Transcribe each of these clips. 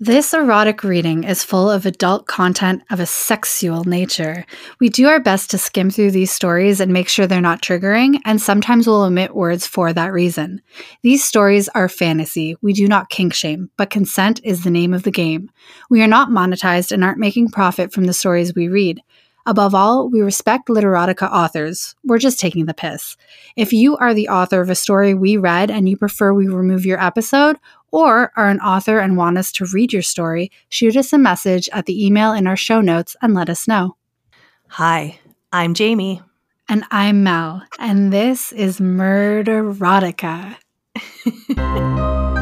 This erotic reading is full of adult content of a sexual nature. We do our best to skim through these stories and make sure they're not triggering, and sometimes we'll omit words for that reason. These stories are fantasy. We do not kink shame, but consent is the name of the game. We are not monetized and aren't making profit from the stories we read. Above all, we respect literotica authors. We're just taking the piss. If you are the author of a story we read and you prefer we remove your episode, or are an author and want us to read your story, shoot us a message at the email in our show notes and let us know. Hi, I'm Jamie. And I'm Mel, and this is Murderotica.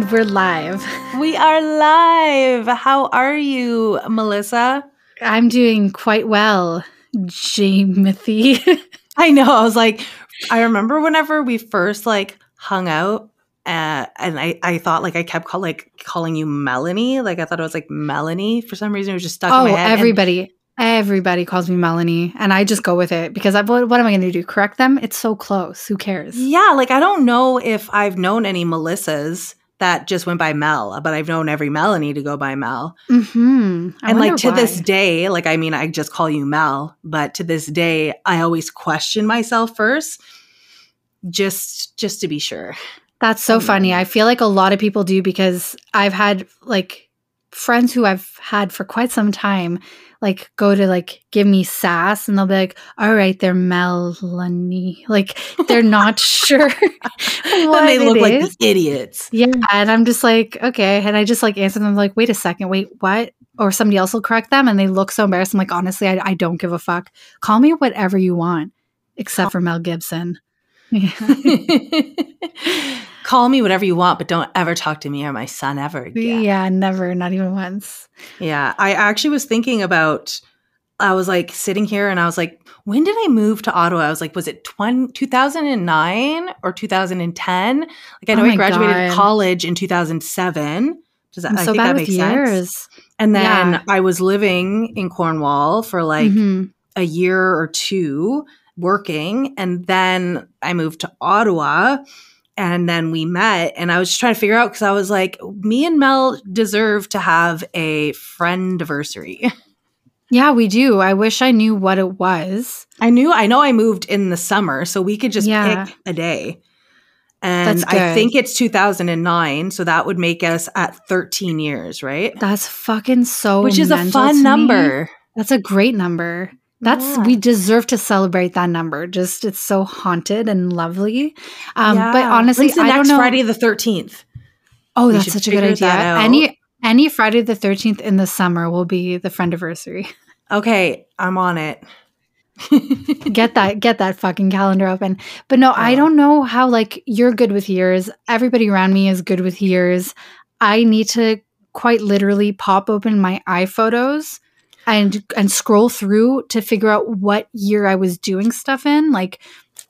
And we're live. We are live. How are you, Melissa? I'm doing quite well, Jamie. I know. I was like, I remember whenever we first like hung out, uh, and I, I thought like I kept call, like calling you Melanie. Like I thought it was like Melanie for some reason. It was just stuck. Oh, in my head. everybody. And- Everybody calls me Melanie, and I just go with it because I, what, what am I going to do? Correct them? It's so close. Who cares? yeah, like I don't know if I've known any Melissas that just went by Mel, but I've known every Melanie to go by Mel. Mm-hmm. And like to this day, like I mean, I just call you Mel, but to this day, I always question myself first, just just to be sure. That's so Um, funny. I feel like a lot of people do because I've had like friends who I've had for quite some time like go to like give me sass and they'll be like, all right, they're Melanie. Like they're not sure what they look it like is. the idiots. Yeah. And I'm just like, okay. And I just like answer them like, wait a second, wait, what? Or somebody else will correct them and they look so embarrassed. I'm like, honestly, I, I don't give a fuck. Call me whatever you want, except for Mel Gibson. Yeah. Call me whatever you want, but don't ever talk to me or my son ever again. yeah, never, not even once. Yeah, I actually was thinking about. I was like sitting here and I was like, when did I move to Ottawa? I was like, was it 20, 2009 or 2010? Like, I Oh know my I graduated God. college in 2007. Does that, I'm I so think that makes sense. And then Yeah. I was living in Cornwall for like Mhm. a year or two working. And then I moved to Ottawa and then we met. And I was just trying to figure out because I was like, me and Mel deserve to have a friend anniversary. Yeah, we do. I wish I knew what it was. I knew, I know I moved in the summer, so we could just Yeah. pick a day. And That's I think it's 2009. So that would make us at 13 years, right? That's fucking so Which is a fun to me. number. That's a great number. That's Yeah. we deserve to celebrate that number. Just it's so haunted and lovely. Um, but honestly, I next don't know. Friday the 13th. oh, that's such a good idea. Any any Friday the thirteenth in the summer will be the friend anniversary. Okay, I'm on it. get that get that fucking calendar open but no i don't know how like you're good with years everybody around me is good with years i need to quite literally pop open my iphotos and and scroll through to figure out what year i was doing stuff in like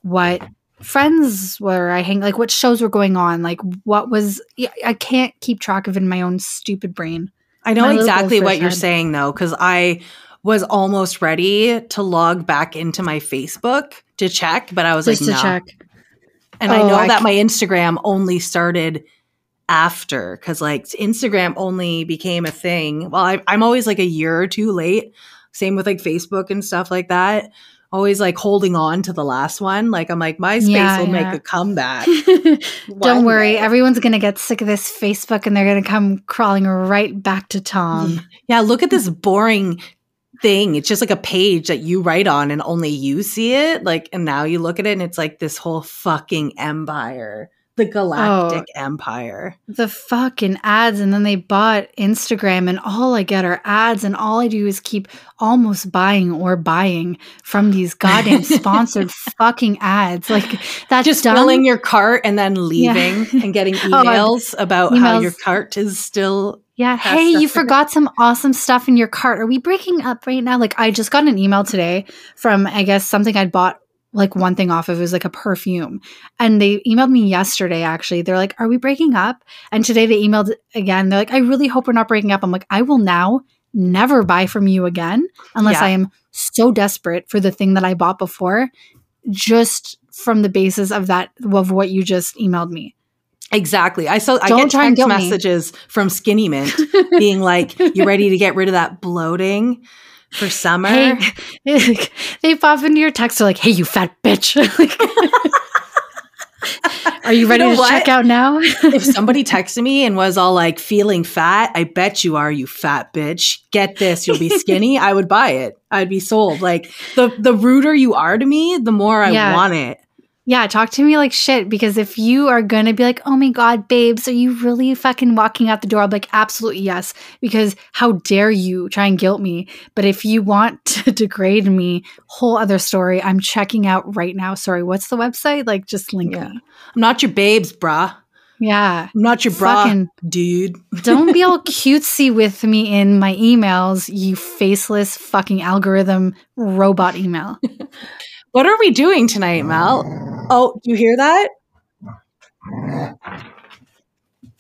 what friends were i hang like what shows were going on like what was i can't keep track of it in my own stupid brain I know My exactly what you're head. saying though, because I was almost ready to log back into my Facebook to check, but I was just like, to no. check And I Oh, know I that my Instagram only started after because like Instagram only became a thing. Well, I, I'm always like a year or two late. Same with like Facebook and stuff like that. Always like holding on to the last one. Like I'm like, MySpace Yeah, will yeah. make a comeback. Don't worry, day. everyone's gonna get sick of this Facebook and they're gonna come crawling right back to Tom. Yeah, look at this boring thing. It's just like a page that you write on and only you see it. Like, and now you look at it and it's like this whole fucking empire, the galactic oh. empire. The fucking ads, and then they bought Instagram, and all I get are ads, and all I do is keep almost buying or buying from these goddamn sponsored fucking ads. Like that's Just done. filling your cart and then leaving and getting Oh, I've- emails about how your cart is still. Yeah. Hey, you forgot some awesome stuff in your cart. Are we breaking up right now? Like, I just got an email today from, I guess, something I'd bought like one thing off of it was like a perfume. And they emailed me yesterday actually. They're like, "Are we breaking up?" And today they emailed again. They're like, "I really hope we're not breaking up." I'm like, "I will now never buy from you again unless Yeah. I am so desperate for the thing that I bought before just from the basis of that of what you just emailed me." Exactly. I saw I Don't get try and text guilt me. messages from Skinny Mint being like, "You ready to get rid of that bloating for summer?" Hey, they pop into your text. They're like, "Hey, you fat bitch! Are you ready know to check out now?" if somebody texted me and was all like feeling fat, I bet you are, you fat bitch. Get this, you'll be skinny. I would buy it. I'd be sold. Like the the ruder you are to me, the more I Yeah. want it. Yeah, talk to me like shit because if you are gonna be like, "Oh my god, babes, are you really fucking walking out the door?" I'm like, "Absolutely yes," because how dare you try and guilt me? But if you want to degrade me, whole other story. I'm checking out right now. Sorry, what's the website? Like, just link Yeah. me. I'm not your babes, bruh. Yeah. I'm not your bra, Fucking- dude. Don't be all cutesy with me in my emails, you faceless fucking algorithm robot email. What are we doing tonight, Mel? Oh, do you hear that?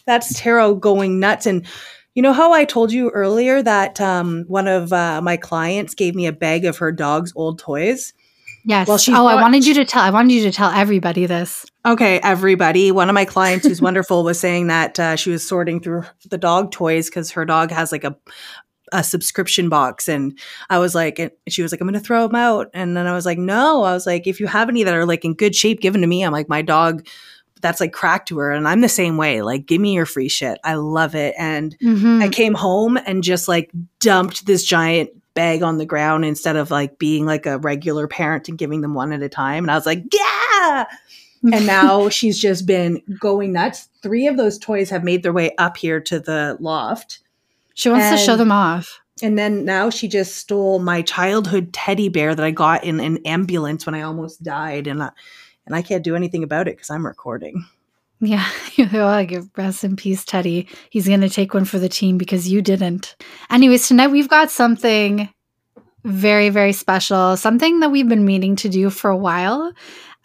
That's Taro going nuts. And you know how I told you earlier that um, one of uh, my clients gave me a bag of her dog's old toys? Yes. Well, she's oh, I wanted you to tell. I wanted you to tell everybody this. Okay, everybody. One of my clients who's wonderful was saying that uh, she was sorting through the dog toys because her dog has like a a subscription box, and I was like, and she was like, I'm going to throw them out, and then I was like, no, I was like, if you have any that are like in good shape, given to me. I'm like, my dog, that's like crack to her, and I'm the same way. Like, give me your free shit. I love it, and Mhm. I came home and just like dumped this giant bag on the ground instead of like being like a regular parent and giving them one at a time. And I was like, yeah. And now she's just been going nuts. Three of those toys have made their way up here to the loft. She wants to show them off. And then now she just stole my childhood teddy bear that I got in an ambulance when I almost died. And I, and I can't do anything about it because I'm recording. Yeah, you're like rest in peace, Teddy. He's gonna take one for the team because you didn't. Anyways, tonight we've got something very, very special, something that we've been meaning to do for a while.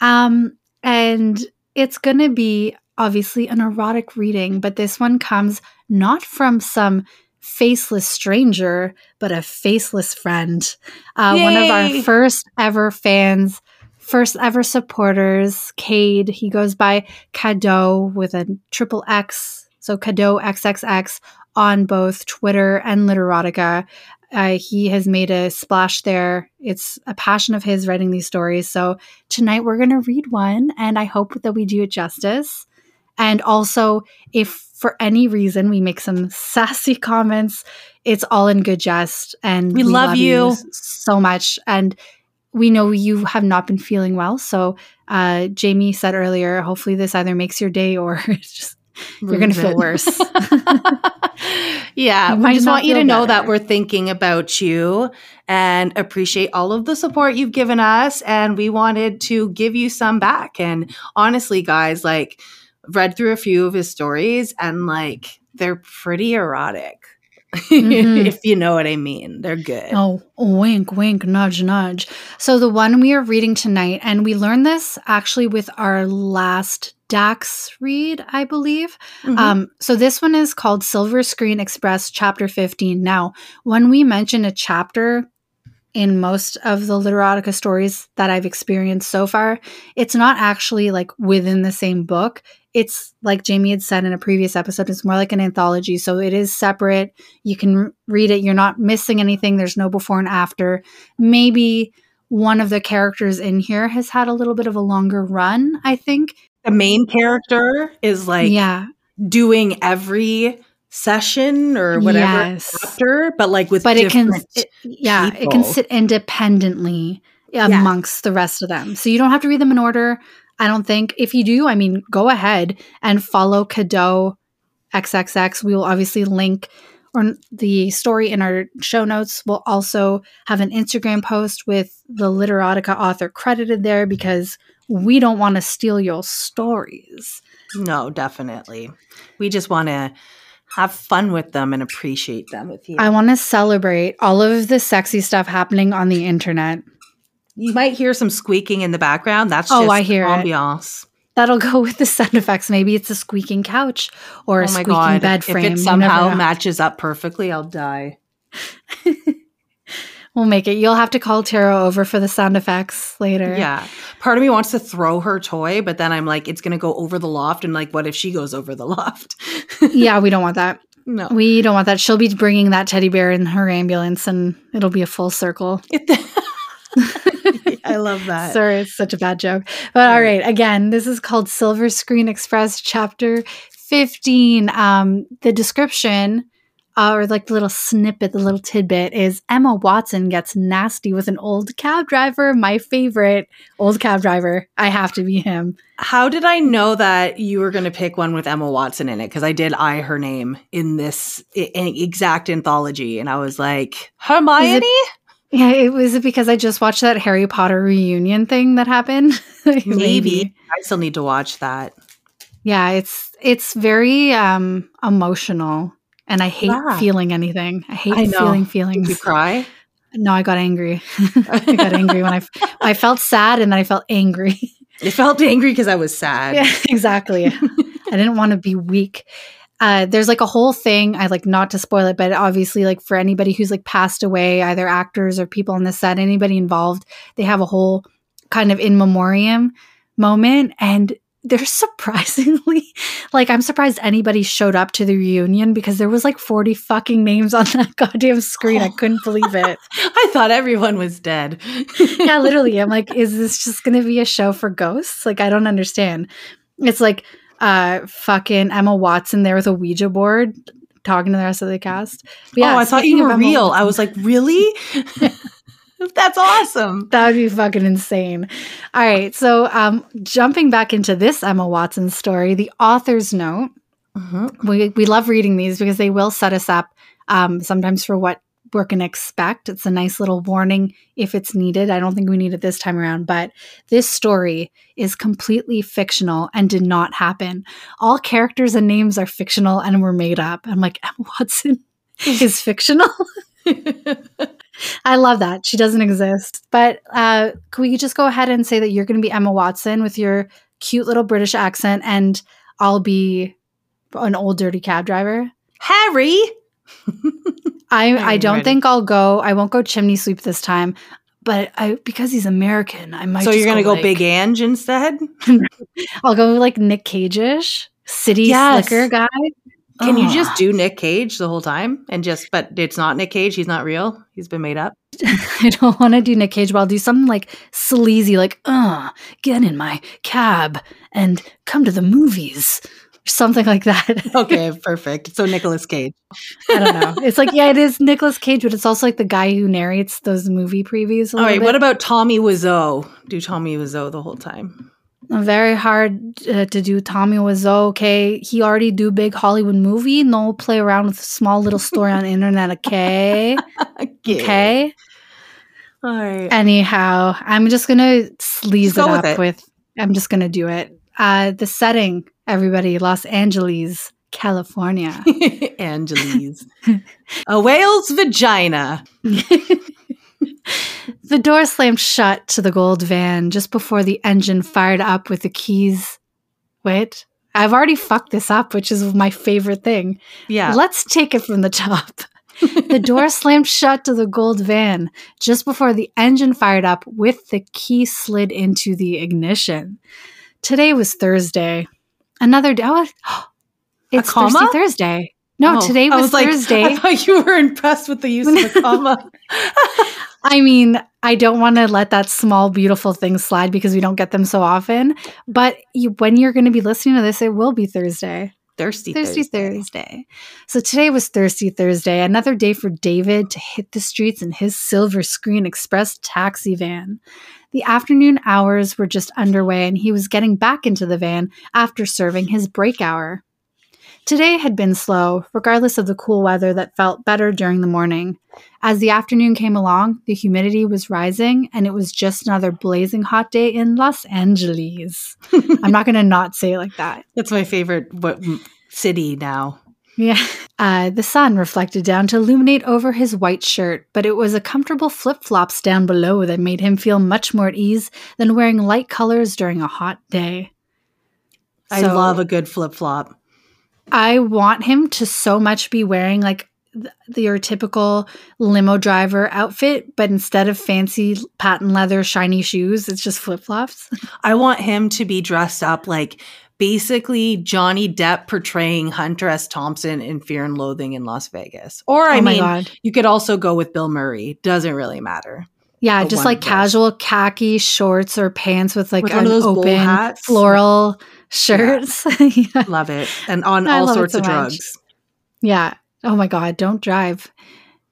Um, and it's gonna be obviously an erotic reading, but this one comes not from some faceless stranger, but a faceless friend. Uh, one of our first ever fans, first ever supporters, Cade. He goes by Cadeau with a triple X. So Cadeau XXX on both Twitter and Literotica. Uh, he has made a splash there. It's a passion of his writing these stories. So tonight we're going to read one, and I hope that we do it justice. And also, if for any reason we make some sassy comments, it's all in good jest. And We love you. s- so much. And we know you have not been feeling well. So, uh, Jamie said earlier, hopefully this either makes your day or it's just you're going to feel worse. yeah, You we just want you to feel know that we're thinking about you and appreciate all of the support you've given us. And we wanted to give you some back. And honestly, guys, like, read through a few of his stories and like they're pretty erotic. Mhm. if you know what I mean. They're good. Oh, wink, wink, nudge, nudge. So, the one we are reading tonight, and we learned this actually with our last Dax read, I believe. Mhm. Um, so, this one is called Silver Screen Express, Chapter 15. Now, when we mention a chapter in most of the Literotica stories that I've experienced so far, it's not actually like within the same book. It's like Jamie had said in a previous episode, it's more like an anthology. So it is separate. You can read it. You're not missing anything. There's no before and after. Maybe one of the characters in here has had a little bit of a longer run, I think. the main character is like yeah. doing every session or whatever Yes. chapter, but like with But it can, it- yeah, it can sit independently amongst the rest of them. So you don't have to read them in order. I don't think. If you do, I mean, go ahead and follow Cadeau XXX. We will obviously link or the story in our show notes. We'll also have an Instagram post with the Literotica author credited there because we don't want to steal your stories. No, definitely. We just want to have fun with them and appreciate them with you. I want to celebrate all of the sexy stuff happening on the internet. You might hear some squeaking in the background. That's Oh, just I hear it. ambiance. That'll go with the sound effects. Maybe it's a squeaking couch or a oh my squeaking god! bed frame. If it somehow matches up perfectly, I'll die. we'll make it. You'll have to call Tara over for the sound effects later. Yeah. Part of me wants to throw her toy, but then I'm like, it's gonna go over the loft, and like, what if she goes over the loft? yeah, we don't want that. no. We don't want that. She'll be bringing that teddy bear in her ambulance and it'll be a full circle. I love that. Sorry, it's such a bad joke. But all right, again, this is called Silver Screen Express, chapter 15. Um, the description, uh, or like the little snippet, the little tidbit is Emma Watson gets nasty with an old cab driver. My favorite old cab driver. I have to be him. How did I know that you were going to pick one with Emma Watson in it? Because I did eye her name in this i- i- exact anthology, and I was like, Hermione. Yeah, it was because I just watched that Harry Potter reunion thing that happened. Maybe. I still need to watch that. Yeah, it's it's very um emotional and I hate Yeah. feeling anything. I hate I feeling Did feelings. you cry? No, I got angry. I got angry when I I felt sad and then I felt angry. I felt angry because I was sad. yeah, exactly. I didn't want to be weak. Uh, there's like a whole thing. I like not to spoil it, but obviously, like for anybody who's like passed away, either actors or people on the set, anybody involved, they have a whole kind of in memoriam moment, and they're surprisingly like I'm surprised anybody showed up to the reunion because there was like 40 fucking names on that goddamn screen. I couldn't believe it. I thought everyone was dead. yeah, literally. I'm like, is this just going to be a show for ghosts? Like, I don't understand. It's like uh fucking Emma Watson there with a Ouija board talking to the rest of the cast. But oh, I thought you were Emma real. Watson- I was like, really? That's awesome. that would be fucking insane. All right, so um jumping back into this Emma Watson story, the author's note. Mhm. We we love reading these because they will set us up um sometimes for what we're going to expect. It's a nice little warning if it's needed. I don't think we need it this time around, but this story is completely fictional and did not happen. All characters and names are fictional and were made up. I'm like, Emma Watson is fictional. I love that. She doesn't exist. But uh, can we just go ahead and say that you're going to be Emma Watson with your cute little British accent and I'll be an old dirty cab driver? Harry. I I don't ready. think I'll go. I won't go chimney sweep this time. But I because he's American, I might. so you're gonna go like- Big Ange instead? I'll go like Nick Cage-ish, city Yes. slicker guy. Can you just do Nick Cage the whole time and just? But it's not Nick Cage. He's not real. He's been made up. I don't want to do Nick Cage, but I'll do something like sleazy, like, uh, get in my cab and come to the movies. Something like that. Okay, perfect. So Nicolas Cage. I don't know. It's like, yeah, it is Nicolas Cage, but it's also like the guy who narrates those movie previews. A All bit. What about Tommy Wiseau? Do Tommy Wiseau the whole time? Very hard uh, to do Tommy Wiseau. Okay, he already do big Hollywood movie. No play around with a small little story on the internet. Okay, okay. All right. Anyhow, I'm just gonna sleaze Just it with up it. with. I'm just gonna do it. Uh, the setting, everybody, Los Angeles, California. Angeles. A whale's vagina. the door slammed shut to the gold van just before the engine fired up with the keys. Wait, I've already fucked this up, which is my favorite thing. Yeah. Let's take it from the top. the door slammed shut to the gold van just before the engine fired up with the key slid into the ignition. Today was Thursday. Another day. Oh, it's? Thirsty Thursday. No, Oh, today I was, like, Thursday. I thought you were impressed with the use of a comma. I mean, I don't want to let that small, beautiful thing slide because we don't get them so often. But you, when you're going to be listening to this, it will be Thursday. Thirsty, Thursday. Thirsty Thursday. Thursday. So today was Thirsty Thursday, another day for David to hit the streets in his Silver Screen Express taxi van. The afternoon hours were just underway, and he was getting back into the van after serving his break hour. Today had been slow, regardless of the cool weather that felt better during the morning. As the afternoon came along, the humidity was rising, and it was just another blazing hot day in Los Angeles. I'm not going to not say it like that. That's my favorite what, city now. Yeah. Uh, the sun reflected down to illuminate over his white shirt, but it was a comfortable flip flops down below that made him feel much more at ease than wearing light colors during a hot day. I So- love a good flip flop. I want him to so much be wearing like th- your typical limo driver outfit, but instead of fancy patent leather shiny shoes, it's just flip flops. I want him to be dressed up like basically Johnny Depp portraying Hunter S. Thompson in Fear and Loathing in Las Vegas. Or I oh mean, god. you could also go with Bill Murray. Doesn't really matter. Yeah, just like casual khaki shorts or pants with like With an one of those open hats. floral shirts. Yeah. Love it. And on I all sorts so of much. drugs. Yeah. Oh my God, don't drive.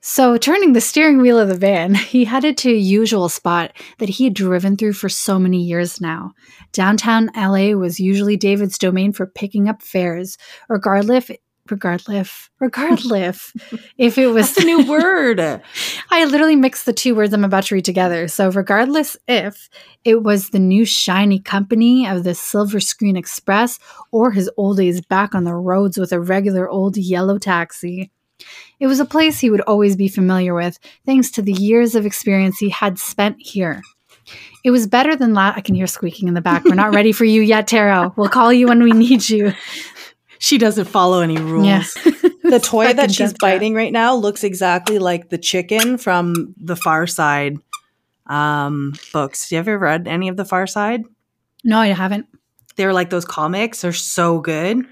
So, turning the steering wheel of the van, he headed to a usual spot that he had driven through for so many years now. Downtown LA was usually David's domain for picking up fares, regardless, regardless, regardless if it was a new word. I literally mixed the two words I'm about to read together. So, regardless if it was the new shiny company of the Silver Screen Express or his old days back on the roads with a regular old yellow taxi, it was a place he would always be familiar with thanks to the years of experience he had spent here. It was better than la- I can hear squeaking in the back. We're not ready for you yet, Taro. We'll call you when we need you. She doesn't follow any rules. Yeah. The toy that she's death trap. biting right now looks exactly like the chicken from the Far Side um, books. Do you ever read any of the Far Side? No, I haven't. They're like those comics. They're so good.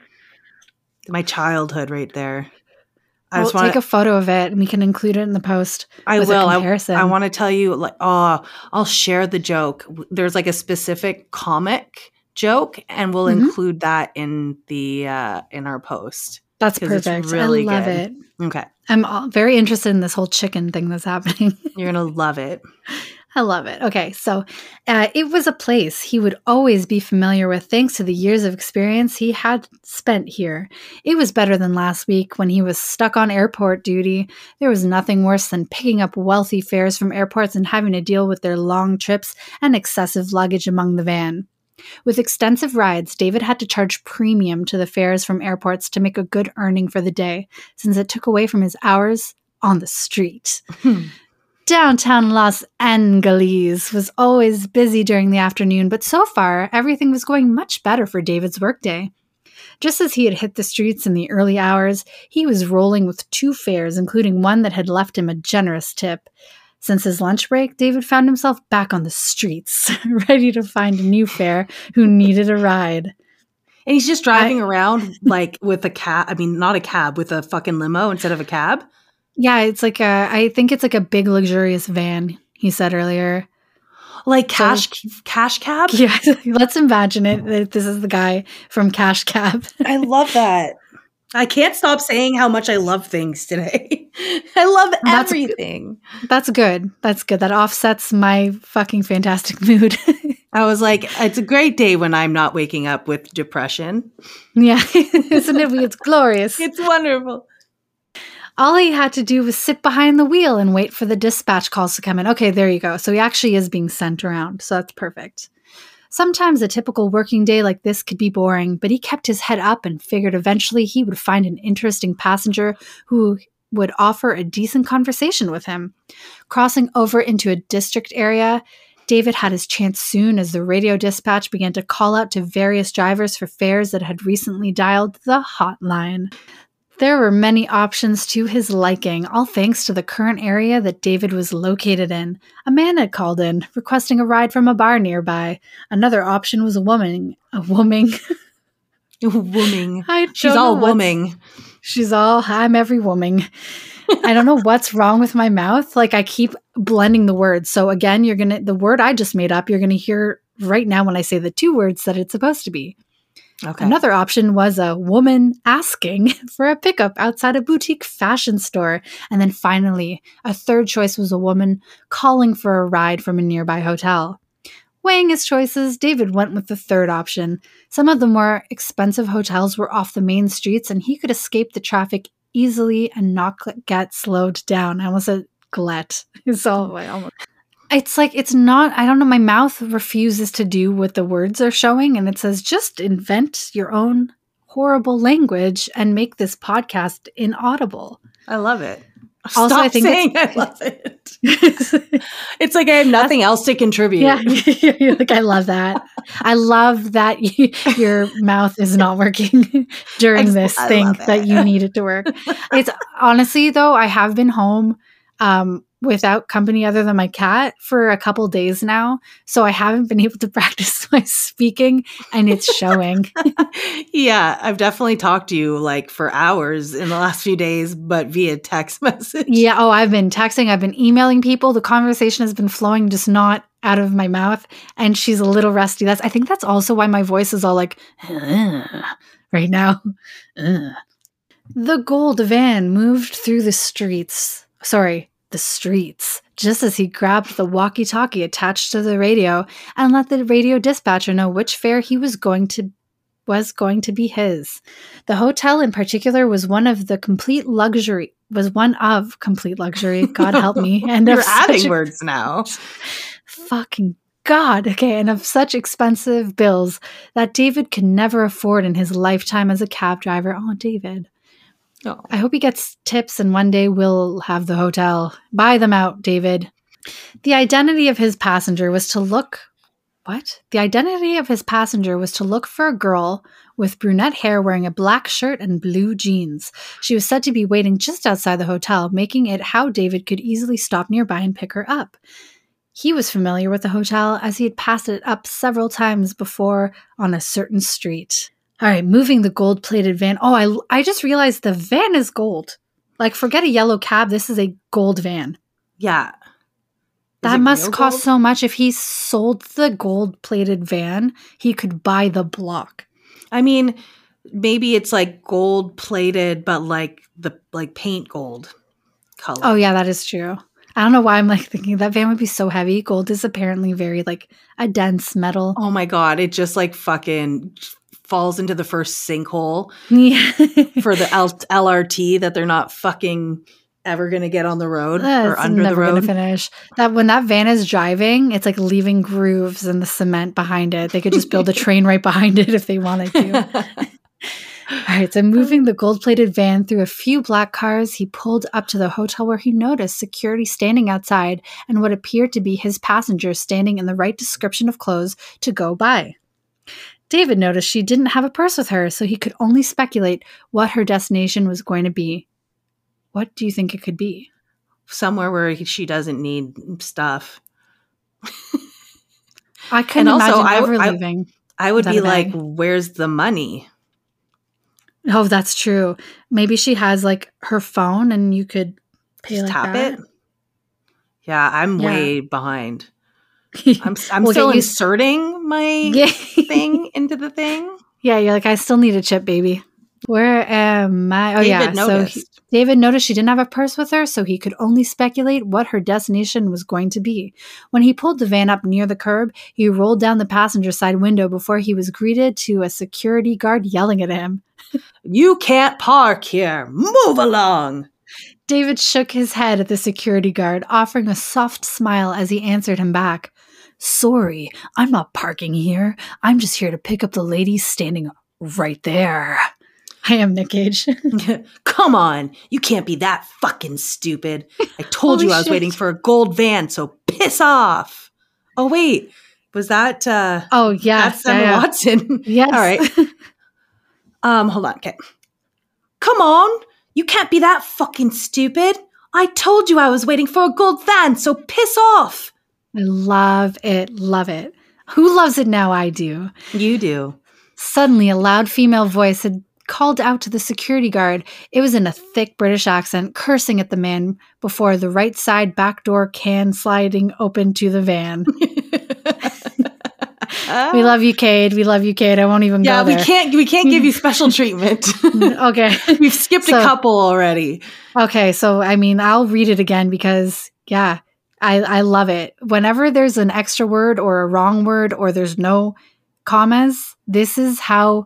My childhood, right there. I I'll just want take a photo of it and we can include it in the post. I will. I. I want to tell you, like, oh, I'll share the joke. There's like a specific comic joke, and we'll Mhm. include that in the uh in our post. That's perfect. really I love good. it. Okay, I'm all, very interested in this whole chicken thing that's happening. you're gonna love it. I love it. Okay, so uh, it was a place he would always be familiar with thanks to the years of experience he had spent here. It was better than last week when he was stuck on airport duty. There was nothing worse than picking up wealthy fares from airports and having to deal with their long trips and excessive luggage among the van. With extensive rides, David had to charge premium to the fares from airports to make a good earning for the day, since it took away from his hours on the street. Downtown Los Angeles was always busy during the afternoon, but so far, everything was going much better for David's workday. Just as he had hit the streets in the early hours, he was rolling with two fares, including one that had left him a generous tip. Since his lunch break, David found himself back on the streets, ready to find a new fare who needed a ride. And he's just driving around like with a cab. I mean, not a cab, with a fucking limo instead of a cab. Yeah, it's like a, I think it's like a big luxurious van, he said earlier. Like So- cash, cash cab. Yeah, let's imagine it. that This is the guy from Cash Cab. I love that. I can't stop saying how much I love things today. I love That's- everything. That's good. That's good. That offsets my fucking fantastic mood. I was like, it's a great day when I'm not waking up with depression. yeah, isn't it? It's glorious. It's wonderful. All he had to do was sit behind the wheel and wait for the dispatch calls to come in. Okay, there you go. So he actually is being sent around. So that's perfect. Sometimes a typical working day like this could be boring, but he kept his head up and figured eventually he would find an interesting passenger who would offer a decent conversation with him. Crossing over into a district area, David had his chance soon as the radio dispatch began to call out to various drivers for fares that had recently dialed the hotline. There were many options to his liking, all thanks to the current area that David was located in. A man had called in, requesting a ride from a bar nearby. Another option was a woman. A woman. Wooming. I She's all wooming. She's all, I'm every woman. I don't know what's wrong with my mouth. Like I keep blending the words. So again, you're going to, the word I just made up, you're going to hear right now when I say the two words that it's supposed to be. Okay. Another option was a woman asking for a pickup outside a boutique fashion store. And then finally, a third choice was a woman calling for a ride from a nearby hotel. Weighing his choices, David went with the third option. Some of the more expensive hotels were off the main streets, and he could escape the traffic easily and not get slowed down. I almost said glet. It's all I almost. It's like it's not. I don't know. My mouth refuses to do what the words are showing, and it says just invent your own horrible language and make this podcast inaudible. I love it. Also, Stop I think saying I love it. It's like I have nothing else to contribute. yeah, you're like I love that. I love that you, your mouth is not working during I- this I thing that you need it to work. It's honestly though, I have been home um, without company other than my cat for a couple days now, so I haven't been able to practice my speaking, and it's showing. yeah, I've definitely talked to you like for hours in the last few days, but via text message. Yeah. Oh, I've been texting, I've been emailing people. The conversation has been flowing, just not out of my mouth. And she's a little rusty. That's I think that's also why my voice is all like right now. Ugh. The gold van moved through the streets. Sorry, the streets. Just as he grabbed the walkie-talkie attached to the radio and let the radio dispatcher know which fare he was going to was going to be his. The hotel in particular was one of the complete luxury was one of complete luxury. God help me. And You're adding words now. Fucking God. Okay. And of such expensive bills that David could never afford in his lifetime as a cab driver. Oh, David. Oh. I hope he gets tips and one day we'll have the hotel. Buy them out, David. The identity of his passenger was to look. What? The identity of his passenger was to look for a girl with brunette hair wearing a black shirt and blue jeans. She was said to be waiting just outside the hotel, making it how David could easily stop nearby and pick her up. He was familiar with the hotel as he had passed it up several times before on a certain street. All right, moving the gold plated van. Oh, I, I just realized the van is gold. Like, forget a yellow cab. This is a gold van. Yeah. Is That must cost gold? so much. If he sold the gold plated van, he could buy the block. I mean, maybe it's like gold plated, but like the like paint gold color. Oh, yeah, that is true. I don't know why I'm like thinking that van would be so heavy. Gold is apparently very like a dense metal. Oh my god! It just like fucking falls into the first sinkhole Yeah. for the L- LRT that they're not fucking ever gonna get on the road or That's under the road. finish. That when that van is driving, it's like leaving grooves in the cement behind it. They could just build a train right behind it if they wanted to. All right, so moving the gold plated van through a few black cars, he pulled up to the hotel where he noticed security standing outside and what appeared to be his passenger standing in the right description of clothes to go by. David noticed she didn't have a purse with her, so he could only speculate what her destination was going to be. What do you think it could be? Somewhere where she doesn't need stuff. I couldn't And also, imagine I w- ever I- leaving. I would be like. "Where's the money?" Oh, that's true. Maybe she has like her phone and you could pay Just like tap that. it. Yeah, I'm Yeah. way behind. I'm I'm We'll still inserting my yeah. thing into the thing. yeah, you're like, I still need a chip, baby. Where am I? Oh, David yeah. So he- David noticed she didn't have a purse with her, so he could only speculate what her destination was going to be. When he pulled the van up near the curb, he rolled down the passenger side window before he was greeted to a security guard yelling at him. you can't park here. Move along. David shook his head at the security guard, offering a soft smile as he answered him back. Sorry, I'm not parking here. I'm just here to pick up the lady standing right there. I am Nick Cage. Come on, you can't be that fucking stupid. I told you I was shit. waiting for a gold van, so piss off. Oh wait, was that uh oh, yeah. that's Emma yeah. Watson? Yes. All right. Um, hold on. Okay. Come on, you can't be that fucking stupid. I told you I was waiting for a gold van, so piss off. I love it. Love it. Who loves it now? I do. You do. Suddenly, a loud female voice had called out to the security guard. It was in a thick British accent, cursing at the man before the right side back door can sliding open to the van. We love you, Cade. We love you, Cade. I won't even Yeah, go we can't we can't give you special treatment. Mm, okay. We've skipped So- a couple already. Okay. So, I mean, I'll read it again because, yeah, I, I love it. Whenever there's an extra word or a wrong word or there's no commas, this is how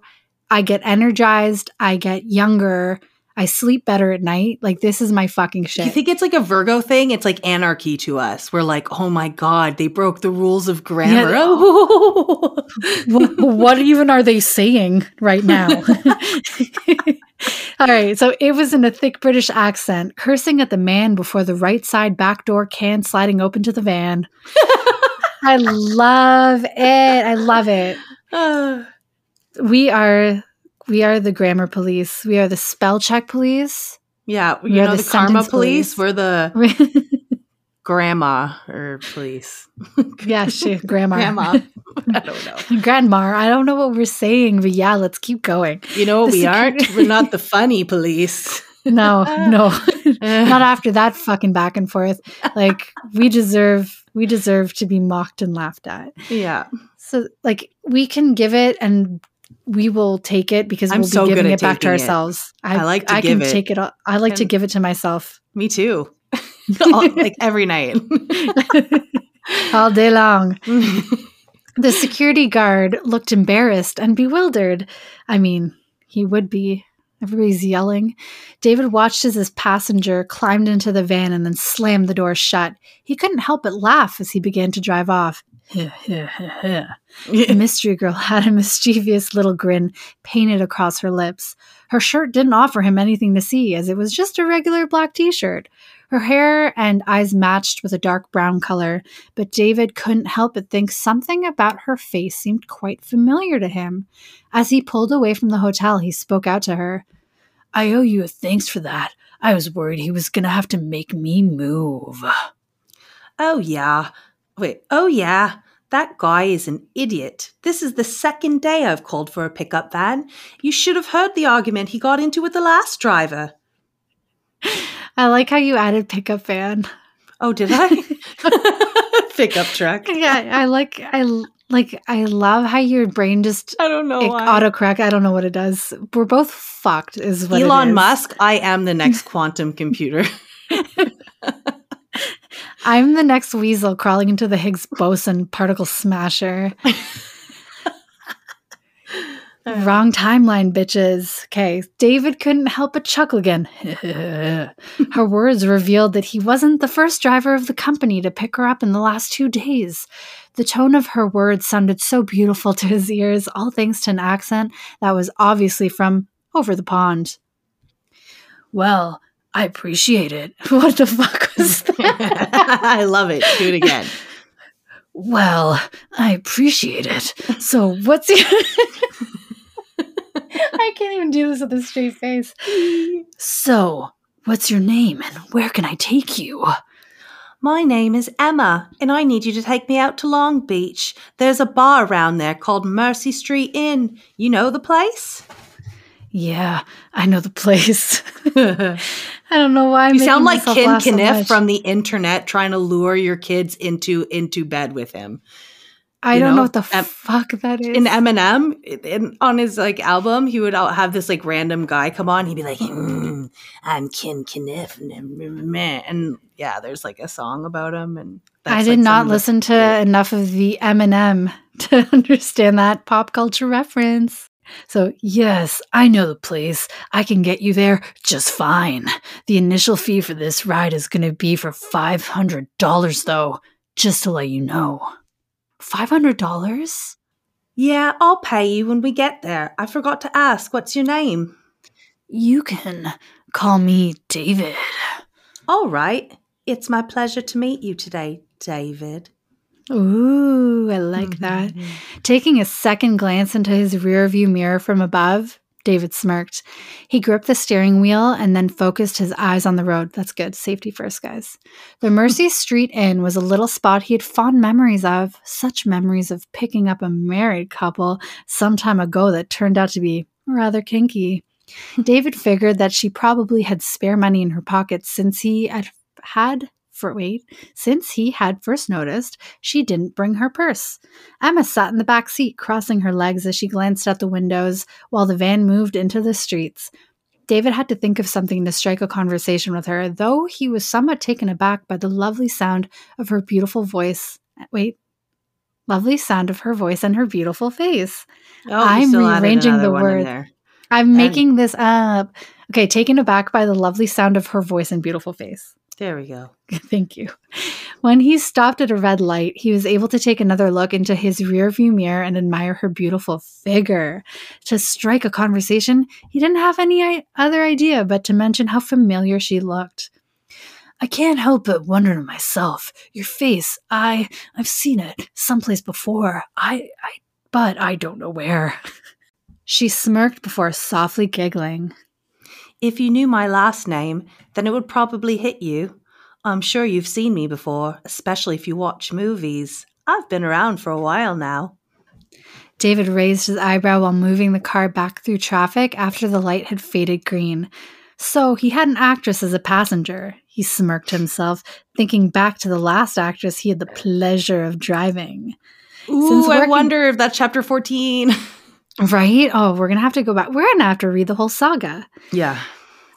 I get energized. I get younger. I sleep better at night. Like this is my fucking shit. you think it's like a Virgo thing? It's like anarchy to us. We're like, oh my god, they broke the rules of grammar. Yeah. Oh. what, what even are they saying right now? All right, so it was in a thick British accent, cursing at the man before the right side back door can sliding open to the van. I love it. I love it. We are we are the grammar police. We are the spell check police. yeah, you We are know the the, karma police. police. We're the grandma or police. yeah, she, grandma. Grandma. I don't know. Grandma. I don't know what we're saying, but yeah, let's keep going. You know what The we aren't? We're not the funny police. No, no. Eh. not after that fucking back and forth. Like we deserve we deserve to be mocked and laughed at. yeah. So like we can give it and we will take it because I'm we'll so be giving it back to taking it. ourselves. I like to I give can it. take it. all- I like to give it to myself Me too. All- like every night. all day long. The security guard looked embarrassed and bewildered. I mean, he would be. Everybody's yelling. David watched as his passenger climbed into the van and then slammed the door shut. He couldn't help but laugh as he began to drive off. the mystery girl had a mischievous little grin painted across her lips. Her shirt didn't offer him anything to see, as it was just a regular black t shirt. Her hair and eyes matched with a dark brown color, but David couldn't help but think something about her face seemed quite familiar to him. As he pulled away from the hotel, he spoke out to her. I owe you a thanks for that. I was worried he was going to have to make me move. oh, yeah. Wait. Oh, yeah. That guy is an idiot. This is the second day I've called for a pickup van. You should have heard the argument he got into with the last driver. I like how you added pickup van. Oh, did I? pickup truck. Yeah, I like I like I love how your brain just I don't know it autocorrect. I don't know what it does. We're both fucked. Is what Elon is. Musk, I am the next quantum computer. I'm the next weasel crawling into the Higgs boson particle smasher. Wrong timeline, bitches. Okay, David couldn't help but chuckle again. her words revealed that he wasn't the first driver of the company to pick her up in the last two days. The tone of her words sounded so beautiful to his ears, all thanks to an accent that was obviously from over the pond. Well, I appreciate it. What the fuck was that? I love it. Do it again. Well, I appreciate it. So, what's your. I can't even do this with a straight face. So, what's your name and where can I take you? My name is Emma, and I need you to take me out to Long Beach. There's a bar around there called Mercy Street Inn. You know the place? Yeah, I know the place. I don't know why I'm making sound like Ken laugh so from the internet trying to lure your kids into into bed with him. I you don't know, know what the fuck that is. In Eminem, in, on his like album, he would have this like random guy come on. He'd be like, "Mm, "I'm Ken Kaniff," and, yeah, there's like a song about him. And I did like, not some of the- listen to enough of the Eminem to understand that pop culture reference. So, yes, I know the place. I can get you there just fine. The initial fee for this ride is going to be for $500, though, just to let you know. $500? Yeah, I'll pay you when we get there. I forgot to ask, what's your name? You can call me David. All right. It's my pleasure to meet you today, David. Ooh, I like mm-hmm, that. Mm-hmm. Taking a second glance into his rearview mirror from above, David smirked. He gripped the steering wheel and then focused his eyes on the road. That's good. Safety first, guys. The Mercy Street Inn was a little spot he had fond memories of, such memories of picking up a married couple some time ago that turned out to be rather kinky. David figured that she probably had spare money in her pocket since he had had for wait, since he had first noticed she didn't bring her purse. Emma sat in the back seat, crossing her legs as she glanced out the windows while the van moved into the streets. David had to think of something to strike a conversation with her, though he was somewhat taken aback by the lovely sound of her beautiful voice. Wait, lovely sound of her voice and her beautiful face. Oh, I'm rearranging the word. there. I'm making this up. Okay, taken aback by the lovely sound of her voice and beautiful face. There we go. Thank you. When he stopped at a red light, he was able to take another look into his rearview mirror and admire her beautiful figure. To strike a conversation, he didn't have any other idea but to mention how familiar she looked. I can't help but wonder to myself, your face, I I've seen it someplace before. I I but I don't know where. she smirked before softly giggling. If you knew my last name, then it would probably hit you. I'm sure you've seen me before, especially if you watch movies. I've been around for a while now. David raised his eyebrow while moving the car back through traffic after the light had faded green. So he had an actress as a passenger. He smirked himself, thinking back to the last actress he had the pleasure of driving. Ooh, I wonder if that's chapter 14. Right? Oh, we're going to have to go back. We're going to have to read the whole saga. Yeah.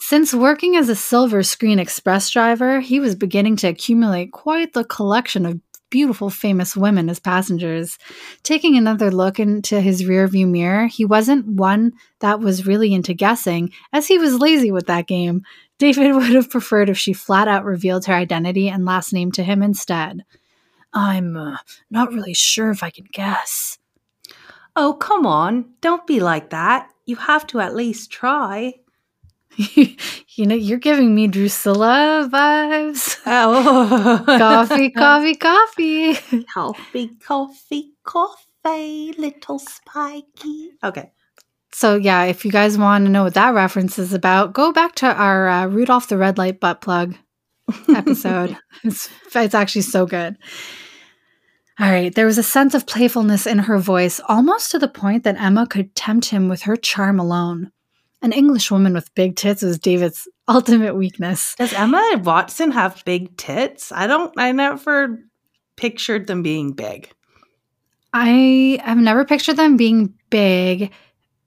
Since working as a Silver Screen Express driver, he was beginning to accumulate quite the collection of beautiful, famous women as passengers. Taking another look into his rearview mirror, he wasn't one that was really into guessing, as he was lazy with that game. David would have preferred if she flat out revealed her identity and last name to him instead. I'm uh, not really sure if I can guess. Oh, come on. Don't be like that. You have to at least try. you know, you're giving me Drusilla vibes. Oh. coffee, coffee, coffee. Coffee, coffee, coffee, little spiky. Okay. So, yeah, if you guys want to know what that reference is about, go back to our uh, Rudolph the Red Light butt plug episode. it's, it's actually so good. All right, there was a sense of playfulness in her voice, almost to the point that Emma could tempt him with her charm alone. An English woman with big tits was David's ultimate weakness. Does Emma Watson have big tits? I don't, I never pictured them being big. I have never pictured them being big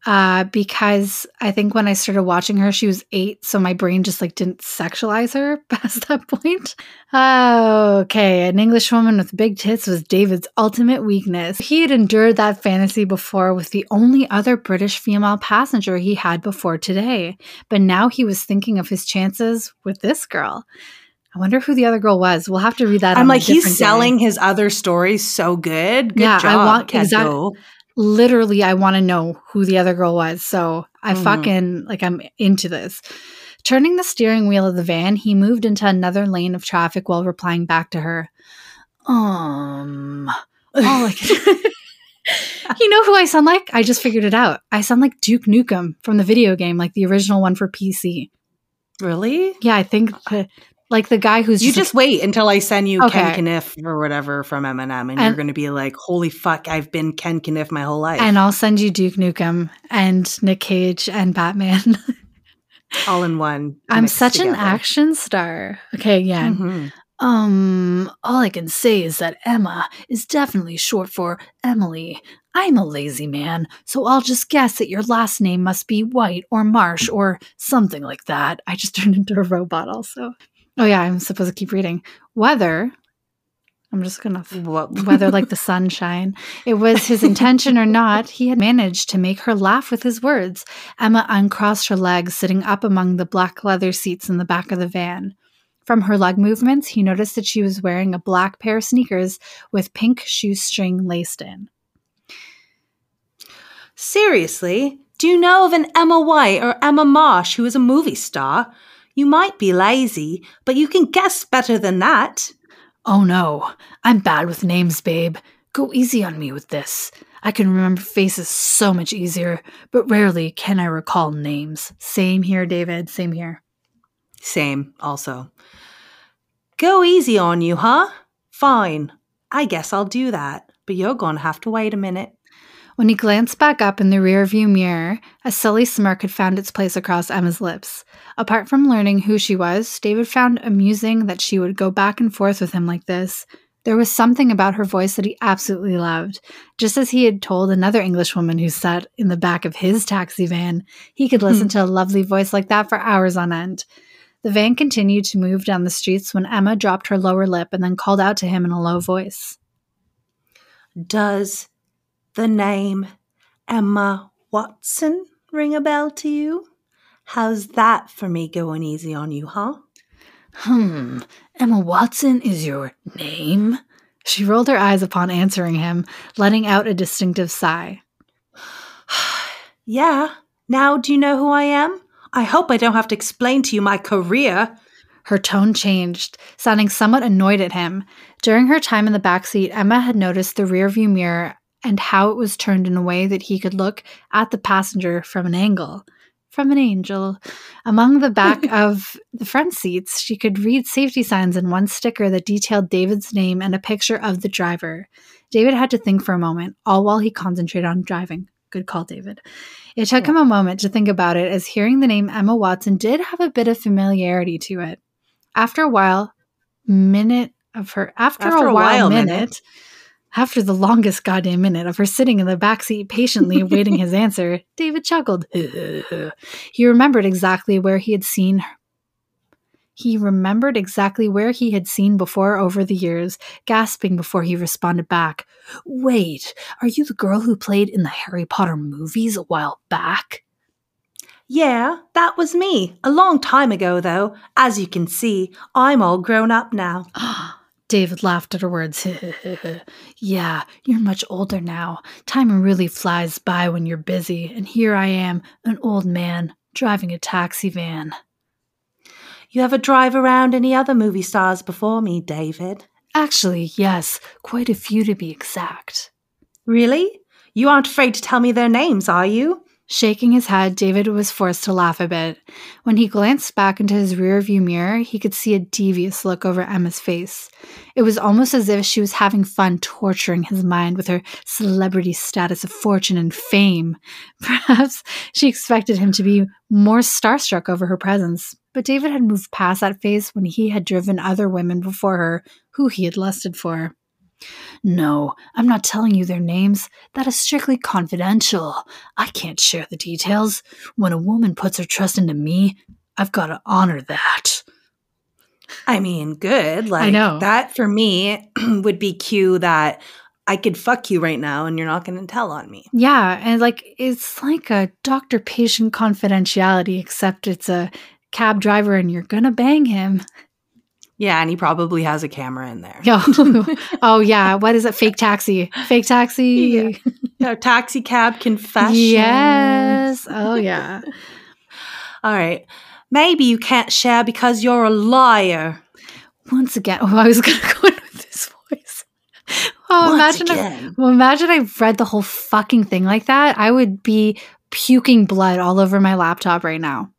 uh, because I think when I started watching her, she was eight, so my brain just like didn't sexualize her past that point. okay, an English woman with big tits was David's ultimate weakness. He had endured that fantasy before with the only other British female passenger he had before today, but now he was thinking of his chances with this girl. I wonder who the other girl was. We'll have to read that. I'm like, he's selling day. his other stories so good. Good yeah, job, I want exactly literally I want to know who the other girl was. So I mm-hmm. fucking like I'm into this. Turning the steering wheel of the van, he moved into another lane of traffic while replying back to her. Um oh like You know who I sound like? I just figured it out. I sound like Duke Nukem from the video game, like the original one for PC. Really? Yeah, I think the, like the guy who's you just, just wait until I send you okay. Ken Kaniff or whatever from Eminem, and, and you're going to be like, "Holy fuck, I've been Ken Kaniff my whole life." And I'll send you Duke Nukem and Nick Cage and Batman, all in one. I'm such together. an action star. Okay, yeah. Mm-hmm. Um, all I can say is that Emma is definitely short for Emily. I'm a lazy man, so I'll just guess that your last name must be White or Marsh or something like that. I just turned into a robot also. Oh yeah, I'm supposed to keep reading. Weather. I'm just gonna weather like the sunshine. It was his intention or not, he had managed to make her laugh with his words. Emma uncrossed her legs, sitting up among the black leather seats in the back of the van. From her leg movements, he noticed that she was wearing a black pair of sneakers with pink shoestring laced in. Seriously, do you know of an Emma White or Emma Marsh who is a movie star? You might be lazy, but you can guess better than that. Oh no, I'm bad with names, babe. Go easy on me with this. I can remember faces so much easier, but rarely can I recall names. Same here, David. Same here. Same, also. Go easy on you, huh? Fine. I guess I'll do that, but you're gonna have to wait a minute. When he glanced back up in the rearview mirror, a silly smirk had found its place across Emma's lips. Apart from learning who she was, David found amusing that she would go back and forth with him like this. There was something about her voice that he absolutely loved. Just as he had told another Englishwoman who sat in the back of his taxi van, he could listen hmm. to a lovely voice like that for hours on end. The van continued to move down the streets when Emma dropped her lower lip and then called out to him in a low voice. Does the name Emma Watson ring a bell to you? How's that for me going easy on you, huh? Hmm, Emma Watson is your name? She rolled her eyes upon answering him, letting out a distinctive sigh. yeah. Now do you know who I am? I hope I don't have to explain to you my career. Her tone changed, sounding somewhat annoyed at him. During her time in the back seat, Emma had noticed the rearview mirror and how it was turned in a way that he could look at the passenger from an angle from an angel. Among the back of the front seats, she could read safety signs and one sticker that detailed David's name and a picture of the driver. David had to think for a moment, all while he concentrated on driving. Good call, David. It took yeah. him a moment to think about it, as hearing the name Emma Watson did have a bit of familiarity to it. After a while, minute of her after, after a, while, while minute, minute after the longest goddamn minute of her sitting in the back seat patiently awaiting his answer, David chuckled. he remembered exactly where he had seen her. He remembered exactly where he had seen before over the years, gasping before he responded back. Wait, are you the girl who played in the Harry Potter movies a while back? Yeah, that was me. A long time ago, though. As you can see, I'm all grown up now. David laughed at her words. yeah, you're much older now. Time really flies by when you're busy, and here I am, an old man, driving a taxi van. You ever drive around any other movie stars before me, David? Actually, yes, quite a few to be exact. Really? You aren't afraid to tell me their names, are you? Shaking his head, David was forced to laugh a bit. When he glanced back into his rearview mirror, he could see a devious look over Emma's face. It was almost as if she was having fun torturing his mind with her celebrity status of fortune and fame. Perhaps she expected him to be more starstruck over her presence, but David had moved past that phase when he had driven other women before her who he had lusted for. No, I'm not telling you their names. That is strictly confidential. I can't share the details. When a woman puts her trust into me, I've got to honor that. I mean, good. Like I know. that for me would be cue that I could fuck you right now and you're not going to tell on me. Yeah, and like it's like a doctor patient confidentiality except it's a cab driver and you're going to bang him. Yeah, and he probably has a camera in there. oh, oh yeah. What is it? Fake taxi. Fake taxi. Yeah. yeah taxi cab confession. Yes. Oh yeah. All right. Maybe you can't share because you're a liar. Once again, oh, I was gonna go in with this voice. Oh, Once imagine again. I, well, imagine I read the whole fucking thing like that. I would be puking blood all over my laptop right now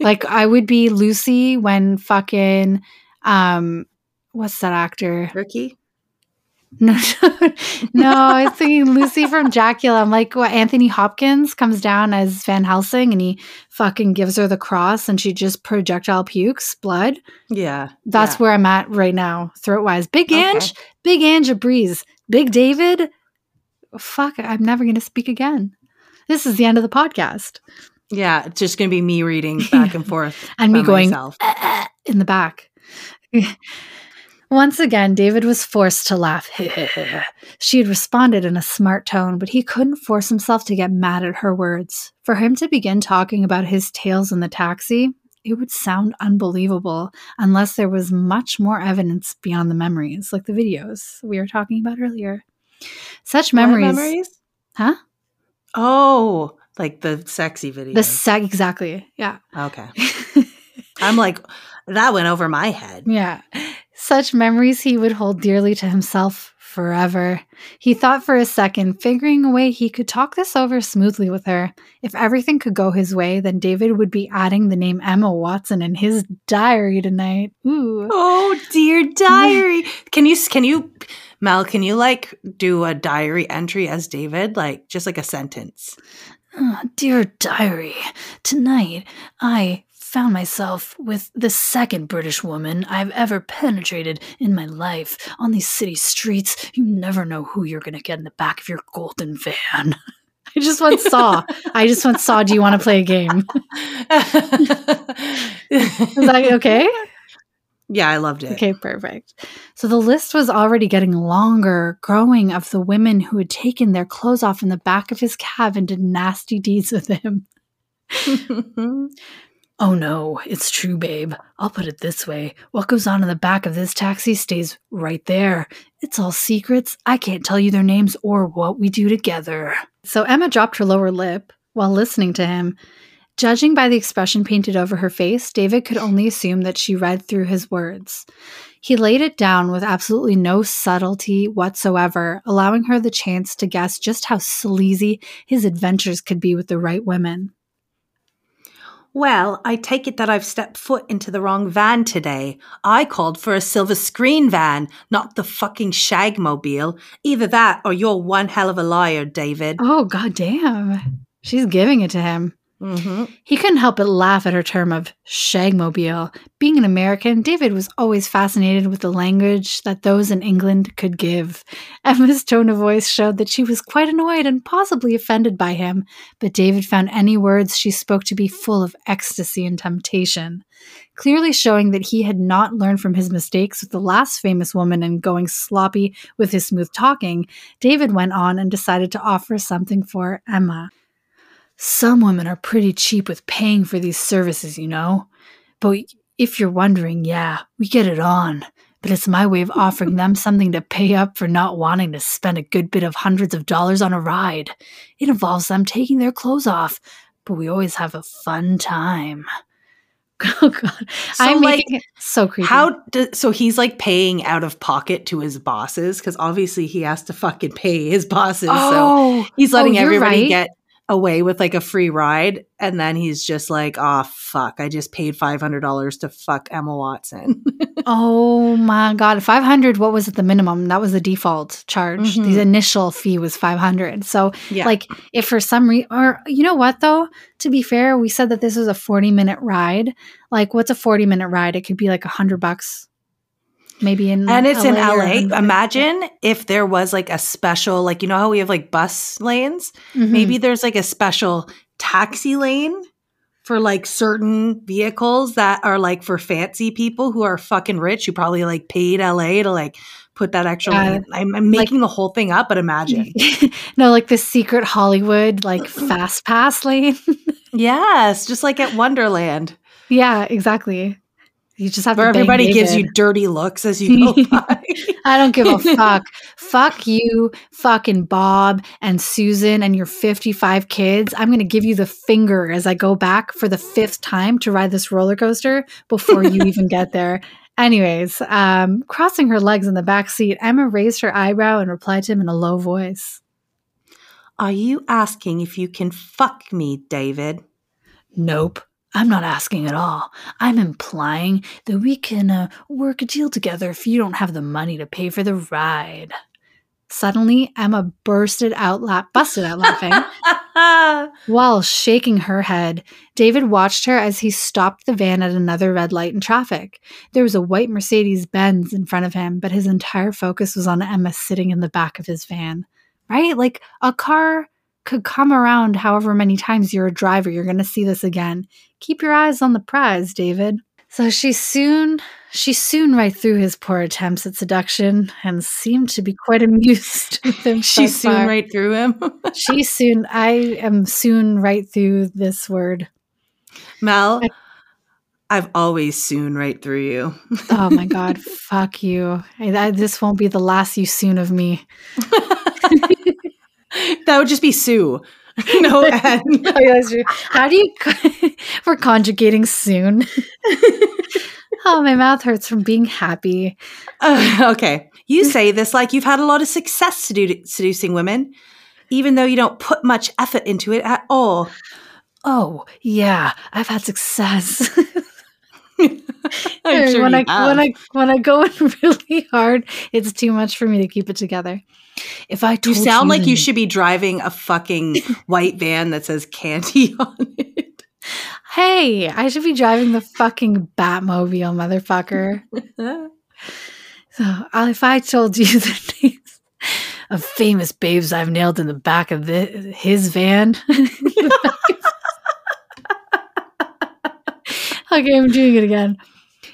like I would be Lucy when fucking um what's that actor? Ricky? No, no, I was thinking Lucy from Dracula. I'm like, what? Anthony Hopkins comes down as Van Helsing, and he fucking gives her the cross, and she just projectile pukes blood. Yeah, that's yeah. where I'm at right now, throat wise. Big okay. Ange, Big Ange a breeze. Big David. Fuck, I'm never gonna speak again. This is the end of the podcast. Yeah, it's just going to be me reading back and forth and me going uh, uh, in the back. Once again, David was forced to laugh. she had responded in a smart tone, but he couldn't force himself to get mad at her words. For him to begin talking about his tales in the taxi, it would sound unbelievable unless there was much more evidence beyond the memories, like the videos we were talking about earlier. Such memories. memories? Huh? Oh, like the sexy video. The sex, exactly. Yeah. Okay. I'm like, that went over my head. Yeah. Such memories he would hold dearly to himself forever. He thought for a second, figuring a way he could talk this over smoothly with her. If everything could go his way, then David would be adding the name Emma Watson in his diary tonight. Ooh. Oh, dear diary. can you can you Mel, can you like do a diary entry as David? Like just like a sentence. Oh, dear diary, tonight I found myself with the second British woman I've ever penetrated in my life. On these city streets, you never know who you're going to get in the back of your golden van. I just once saw. I just once saw. Do you want to play a game? Is that okay? Yeah, I loved it. Okay, perfect. So the list was already getting longer, growing of the women who had taken their clothes off in the back of his cab and did nasty deeds with him. Oh no, it's true, babe. I'll put it this way what goes on in the back of this taxi stays right there. It's all secrets. I can't tell you their names or what we do together. So Emma dropped her lower lip while listening to him. Judging by the expression painted over her face, David could only assume that she read through his words. He laid it down with absolutely no subtlety whatsoever, allowing her the chance to guess just how sleazy his adventures could be with the right women. Well, I take it that I've stepped foot into the wrong van today. I called for a silver screen van, not the fucking shagmobile. Either that or you're one hell of a liar, David. Oh, goddamn. She's giving it to him. Mm-hmm. He couldn't help but laugh at her term of shagmobile. Being an American, David was always fascinated with the language that those in England could give. Emma's tone of voice showed that she was quite annoyed and possibly offended by him, but David found any words she spoke to be full of ecstasy and temptation. Clearly showing that he had not learned from his mistakes with the last famous woman and going sloppy with his smooth talking, David went on and decided to offer something for Emma. Some women are pretty cheap with paying for these services, you know. But if you're wondering, yeah, we get it on. But it's my way of offering them something to pay up for not wanting to spend a good bit of hundreds of dollars on a ride. It involves them taking their clothes off, but we always have a fun time. Oh god, So, I'm like, so creepy. How do, so he's like paying out of pocket to his bosses because obviously he has to fucking pay his bosses. So Oh, he's letting oh, everybody right. get away with like a free ride, and then he's just like, "Oh fuck! I just paid five hundred dollars to fuck Emma Watson." Oh my god, 500 what was it the minimum? That was the default charge. Mhm. The initial fee was 500. So yeah, like if for some reason or you know what though, to be fair, we said that this was a 40 minute ride. Like what's a 40 minute ride? It could be like a 100 bucks. Maybe in and it's in LA. Imagine if there was like a special, like you know how we have like bus lanes. Mhm. Maybe there's like a special taxi lane for like certain vehicles that are like for fancy people who are fucking rich who probably like paid LA to like put that extra Yeah. I'm, I'm making the whole thing up, but imagine. no, like the secret Hollywood like fast pass lane. yes, just like at Wonderland, yeah, exactly. You just have where everybody gives you dirty looks as you go by. I don't give a fuck. fuck you, fucking Bob and Susan and your 55 kids. I'm going to give you the finger as I go back for the fifth time to ride this roller coaster before you even get there. Anyways, um, crossing her legs in the back seat, Emma raised her eyebrow and replied to him in a low voice. Are you asking if you can fuck me, David? Nope. I'm not asking at all. I'm implying that we can uh, work a deal together if you don't have the money to pay for the ride. Suddenly, Emma bursted out, la- busted out laughing. While shaking her head, David watched her as he stopped the van at another red light in traffic. There was a white Mercedes Benz in front of him, but his entire focus was on Emma sitting in the back of his van. Right? Like a car could come around however many times you're a driver. You're going to see this again. Keep your eyes on the prize, David. So she soon she soon right through his poor attempts at seduction and seemed to be quite amused with him. she so soon right through him. she soon i am soon right through this word Mel, I've always soon right through you. oh my god fuck you I, I- this won't be the last you soon of me that would just be Sue. no. Oh, yeah, that's true. how do you we're conjugating soon oh my mouth hurts from being happy Uh, okay. You say this like you've had a lot of success sedu- seducing women, even though you don't put much effort into it at all. oh yeah i've had success sure when I have. when I when I go in really hard, it's too much for me to keep it together. If I you sound like you should be driving a fucking white van that says candy on it. Hey, I should be driving the fucking Batmobile, motherfucker. So uh, if I told you the names of famous babes I've nailed in the back of the, his van. Okay, I'm doing it again.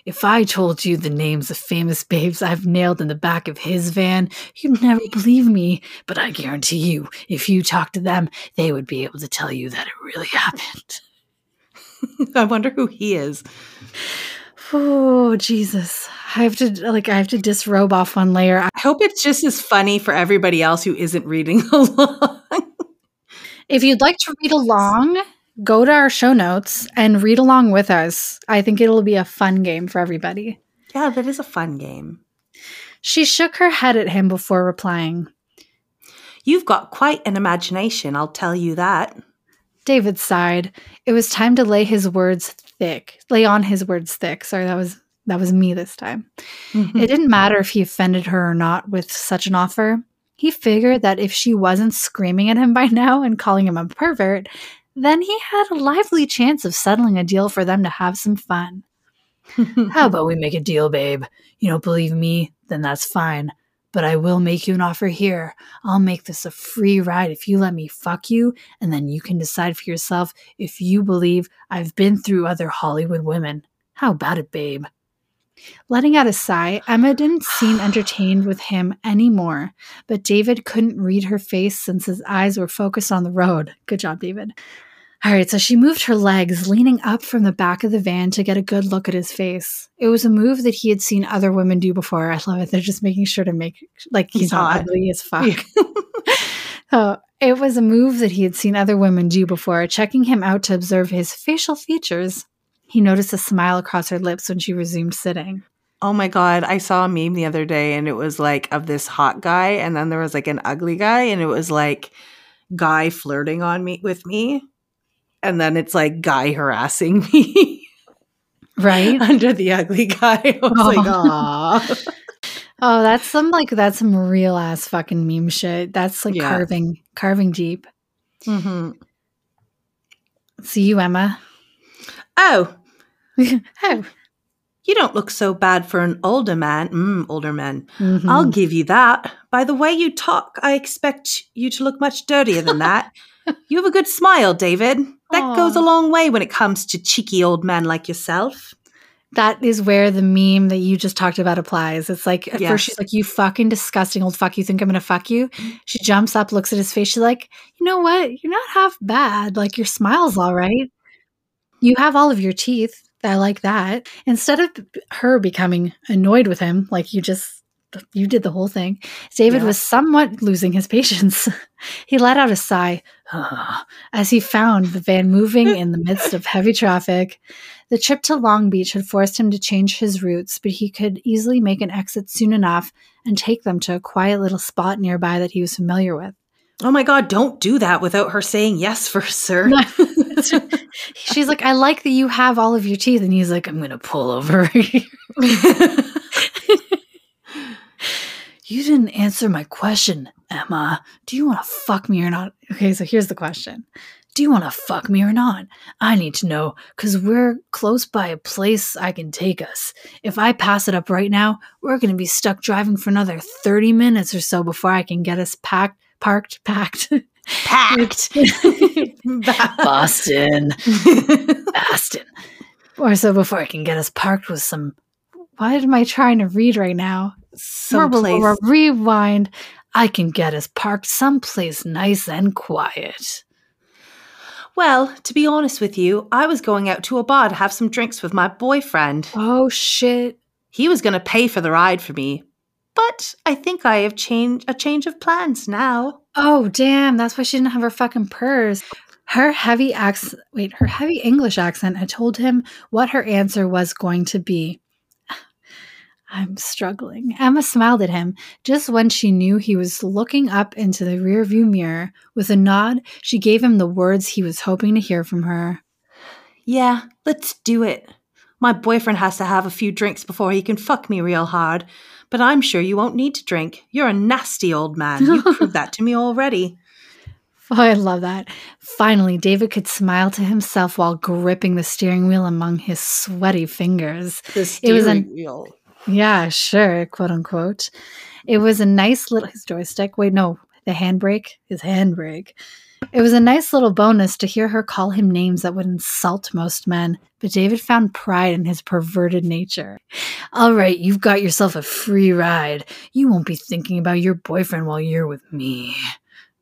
If I told you the names of famous babes I've nailed in the back of his van, you'd never believe me. But I guarantee you, if you talk to them, they would be able to tell you that it really happened. I wonder who he is. Oh, Jesus. I have to like I have to disrobe off one layer. I hope it's just as funny for everybody else who isn't reading along. If you'd like to read along, go to our show notes and read along with us. I think it'll be a fun game for everybody. yeah, that is a fun game. She shook her head at him before replying. You've got quite an imagination, I'll tell you that. David sighed. It was time to lay his words thick. Lay on his words thick. Sorry, that was that was me this time. Mm-hmm. It didn't matter if he offended her or not with such an offer. He figured that if she wasn't screaming at him by now and calling him a pervert, then he had a lively chance of settling a deal for them to have some fun. How about we make a deal, babe? You don't believe me? Then that's fine. But I will make you an offer here. I'll make this a free ride if you let me fuck you, and then you can decide for yourself if you believe I've been through other Hollywood women. How about it, babe? Letting out a sigh, Emma didn't seem entertained with him anymore, but David couldn't read her face since his eyes were focused on the road. Good job, David. All right, so she moved her legs, leaning up from the back of the van to get a good look at his face. It was a move that he had seen other women do before. I love it. They're just making sure to make like he's, not ugly as fuck. so it was a move that he had seen other women do before, checking him out to observe his facial features. He noticed a smile across her lips when she resumed sitting. Oh my god, I saw a meme the other day and it was like of this hot guy and then there was like an ugly guy and it was like guy flirting on me with me and then it's like guy harassing me Right? under the ugly guy. I was like, Oh. "Aw." Oh, that's some like that's some real ass fucking meme shit. That's like Yeah. carving carving deep. Mhm. See you, Emma. Oh, oh. you don't look so bad for an older man. Mm, older man. Mhm. I'll give you that. By the way you talk, I expect you to look much dirtier than that. you have a good smile, David. That Aw. goes a long way when it comes to cheeky old men like yourself. that is where the meme that you just talked about applies. It's like at Yes. first she's like, "You fucking disgusting old fuck! You think I'm gonna fuck you?" She jumps up, looks at his face. She's like, "You know what? You're not half bad. Like your smile's all right. You have all of your teeth. I like that." Instead of her becoming annoyed with him, like you just you did the whole thing, David Yeah. was somewhat losing his patience. he let out a sigh as he found the van moving in the midst of heavy traffic. The trip to Long Beach had forced him to change his routes, but he could easily make an exit soon enough and take them to a quiet little spot nearby that he was familiar with. Oh my god, don't do that without her saying yes first, sir. She's like, I like that you have all of your teeth. And he's like, I'm going to pull over. you didn't answer my question, Emma. Do you want to fuck me or not? Okay, so here's the question Do you want to fuck me or not? I need to know because we're close by a place I can take us. If I pass it up right now, we're going to be stuck driving for another 30 minutes or so before I can get us packed, parked, packed. Packed. Boston. Boston. Or so before I can get us parked with some. What am I trying to read right now? Someplace. Rewind. I can get us parked someplace nice and quiet. Well, to be honest with you, I was going out to a bar to have some drinks with my boyfriend. Oh shit. He was going to pay for the ride for me. But I think I have changed a change of plans now. Oh damn, that's why she didn't have her fucking purse. Her heavy accent wait, her heavy English accent had told him what her answer was going to be. I'm struggling. Emma smiled at him just when she knew he was looking up into the rearview mirror. With a nod, she gave him the words he was hoping to hear from her. Yeah, let's do it. My boyfriend has to have a few drinks before he can fuck me real hard. But I'm sure you won't need to drink. You're a nasty old man. You proved that to me already. Oh, I love that. Finally, David could smile to himself while gripping the steering wheel among his sweaty fingers. The It was an- steering wheel. Yeah, sure, quote unquote. It was a nice little his joystick. Wait, no, the handbrake, his handbrake. It was a nice little bonus to hear her call him names that would insult most men, but David found pride in his perverted nature. All right, you've got yourself a free ride. You won't be thinking about your boyfriend while you're with me.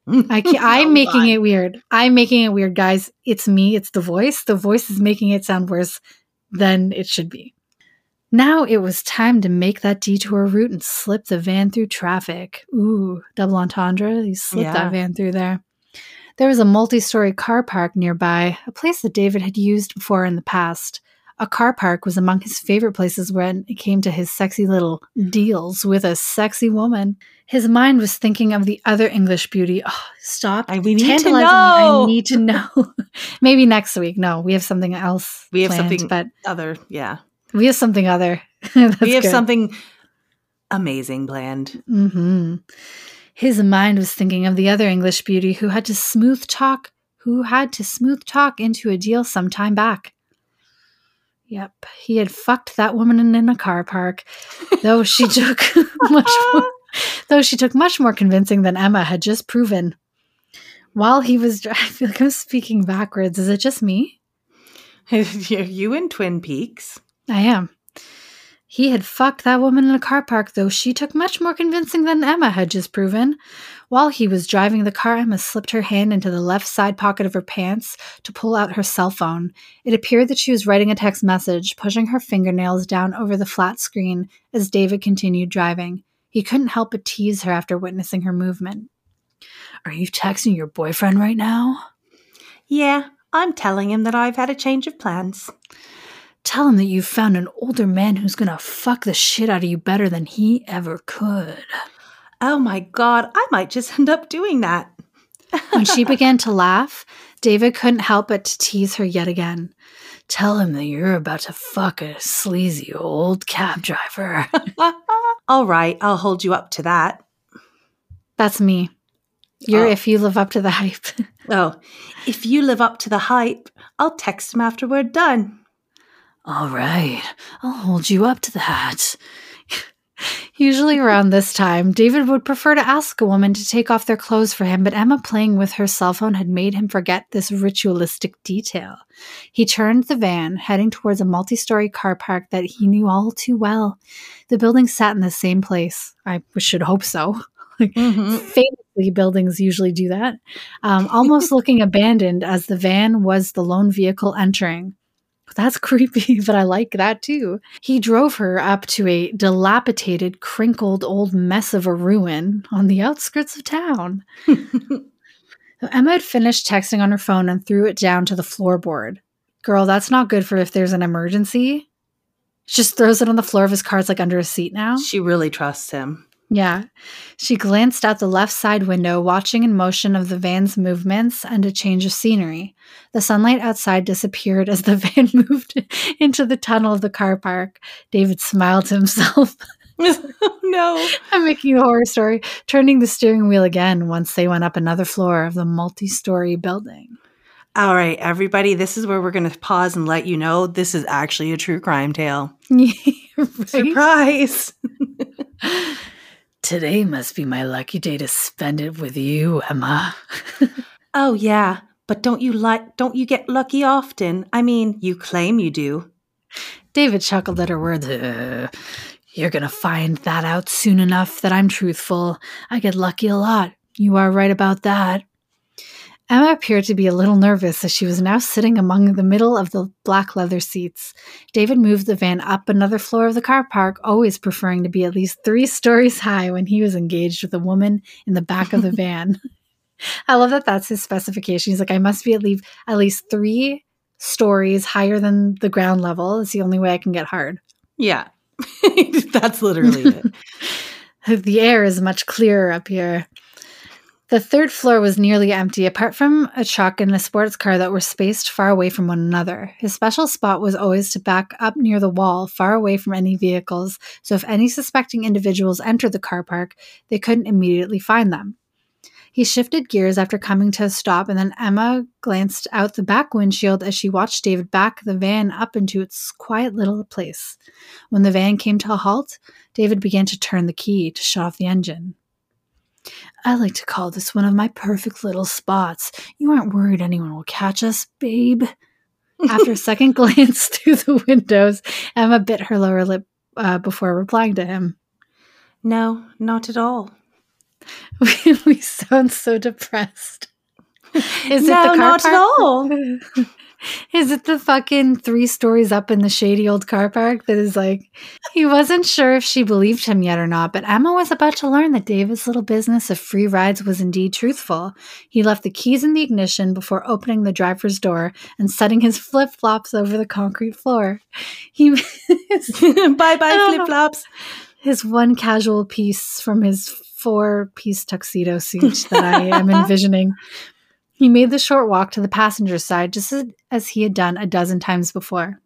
I can't, I'm making it weird. I'm making it weird, guys. It's me. It's the voice. The voice is making it sound worse than it should be. Now it was time to make that detour route and slip the van through traffic. Ooh, double entendre. You slipped Yeah. that van through there. There was a multi story car park nearby, a place that David had used before in the past. A car park was among his favorite places when it came to his sexy little deals with a sexy woman. His mind was thinking of the other English beauty. Oh, stop. I, we need to know. I need to know. Maybe next week. No, we have something else. We have planned, something but Other, yeah. We have something other. We have good. something amazing planned. hmm His mind was thinking of the other English beauty who had to smooth talk, who had to smooth talk into a deal some time back. Yep, he had fucked that woman in, a car park, though she took much more, though she took much more convincing than Emma had just proven. While he was, I feel like I'm speaking backwards. Is it just me? you in Twin Peaks. I am. He had fucked that woman in a car park, though she took much more convincing than Emma had just proven. While he was driving the car, Emma slipped her hand into the left side pocket of her pants to pull out her cell phone. It appeared that she was writing a text message, pushing her fingernails down over the flat screen as David continued driving. He couldn't help but tease her after witnessing her movement. Are you texting your boyfriend right now? Yeah, I'm telling him that I've had a change of plans. Tell him that you've found an older man who's gonna fuck the shit out of you better than he ever could. Oh my god, I might just end up doing that. When she began to laugh, David couldn't help but to tease her yet again. Tell him that you're about to fuck a sleazy old cab driver. All right, I'll hold you up to that. That's me. You're Oh. if you live up to the hype. Oh, if you live up to the hype, I'll text him after we're done. All right, I'll hold you up to that. Usually around this time, David would prefer to ask a woman to take off their clothes for him, but Emma playing with her cell phone had made him forget this ritualistic detail. He turned the van, heading towards a multi story car park that he knew all too well. The building sat in the same place. I should hope so. Mhm. Famously, buildings usually do that. Um, almost looking abandoned as the van was the lone vehicle entering. That's creepy, but I like that too. He drove her up to a dilapidated, crinkled old mess of a ruin on the outskirts of town. So Emma had finished texting on her phone and threw it down to the floorboard. Girl, that's not good for if there's an emergency. She just throws it on the floor of his car. It's like under a seat now. she really trusts him. Yeah. She glanced out the left side window, watching in motion of the van's movements and a change of scenery. The sunlight outside disappeared as the van moved into the tunnel of the car park. David smiled to himself. Oh, no. I'm making a horror story, turning the steering wheel again once they went up another floor of the multi story building. All right, everybody, this is where we're going to pause and let you know this is actually a true crime tale. Right? Surprise. Today must be my lucky day to spend it with you, Emma. Oh yeah, but don't you like don't you get lucky often? I mean, you claim you do. David chuckled at her words. "Uh, you're going to find that out soon enough that I'm truthful. I get lucky a lot. You are right about that. Emma appeared to be a little nervous as she was now sitting among the middle of the black leather seats. David moved the van up another floor of the car park, always preferring to be at least three stories high when he was engaged with a woman in the back of the van. I love that that's his specification. He's like, I must be at least at least three stories higher than the ground level. It's the only way I can get hard. Yeah. That's literally it. The air is much clearer up here. The third floor was nearly empty, apart from a truck and a sports car that were spaced far away from one another. His special spot was always to back up near the wall, far away from any vehicles, so if any suspecting individuals entered the car park, they couldn't immediately find them. He shifted gears after coming to a stop, and then Emma glanced out the back windshield as she watched David back the van up into its quiet little place. When the van came to a halt, David began to turn the key to shut off the engine. I like to call this one of my perfect little spots. You aren't worried anyone will catch us, babe? After a second glance through the windows, Emma bit her lower lip uh, before replying to him. No, not at all. We, sound so depressed. Is no, it the car not at all. Is it the fucking three stories up in the shady old car park that is like, he wasn't sure if she believed him yet or not, but Emma was about to learn that David's little business of free rides was indeed truthful. He left the keys in the ignition before opening the driver's door and setting his flip flops over the concrete floor. He bye bye flip flops. his one casual piece from his four piece tuxedo suit that I am envisioning. He made the short walk to the passenger side just as, he had done a dozen times before.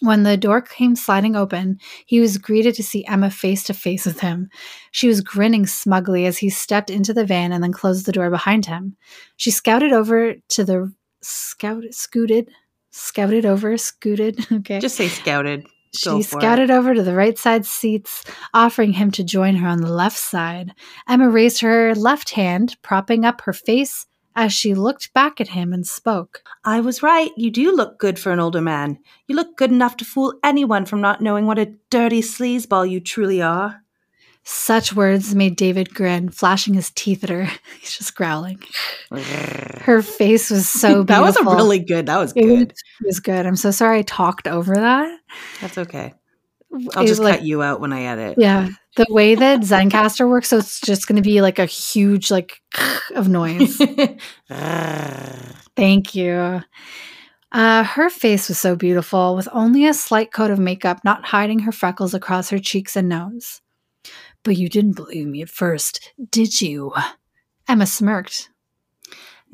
When the door came sliding open, he was greeted to see Emma face to face with him. She was grinning smugly as he stepped into the van and then closed the door behind him. She scouted over to the scout scooted scouted over scooted okay Just say scouted. Go she scouted over to the right side seats, offering him to join her on the left side. Emma raised her left hand, propping up her face as she looked back at him and spoke. I was right. You do look good for an older man. You look good enough to fool anyone from not knowing what a dirty sleazeball you truly are. Such words made David grin, flashing his teeth at her. He's just growling. Her face was so beautiful. that was a really good. That was was- good. it was good. I'm so sorry I talked over that. That's okay. I'll just like, cut you out when I edit. Yeah. The way that Zencastr works, so it's just going to be like a huge, like, of noise. Thank you. Uh, her face was so beautiful, with only a slight coat of makeup not hiding her freckles across her cheeks and nose. But you didn't believe me at first, did you? Emma smirked.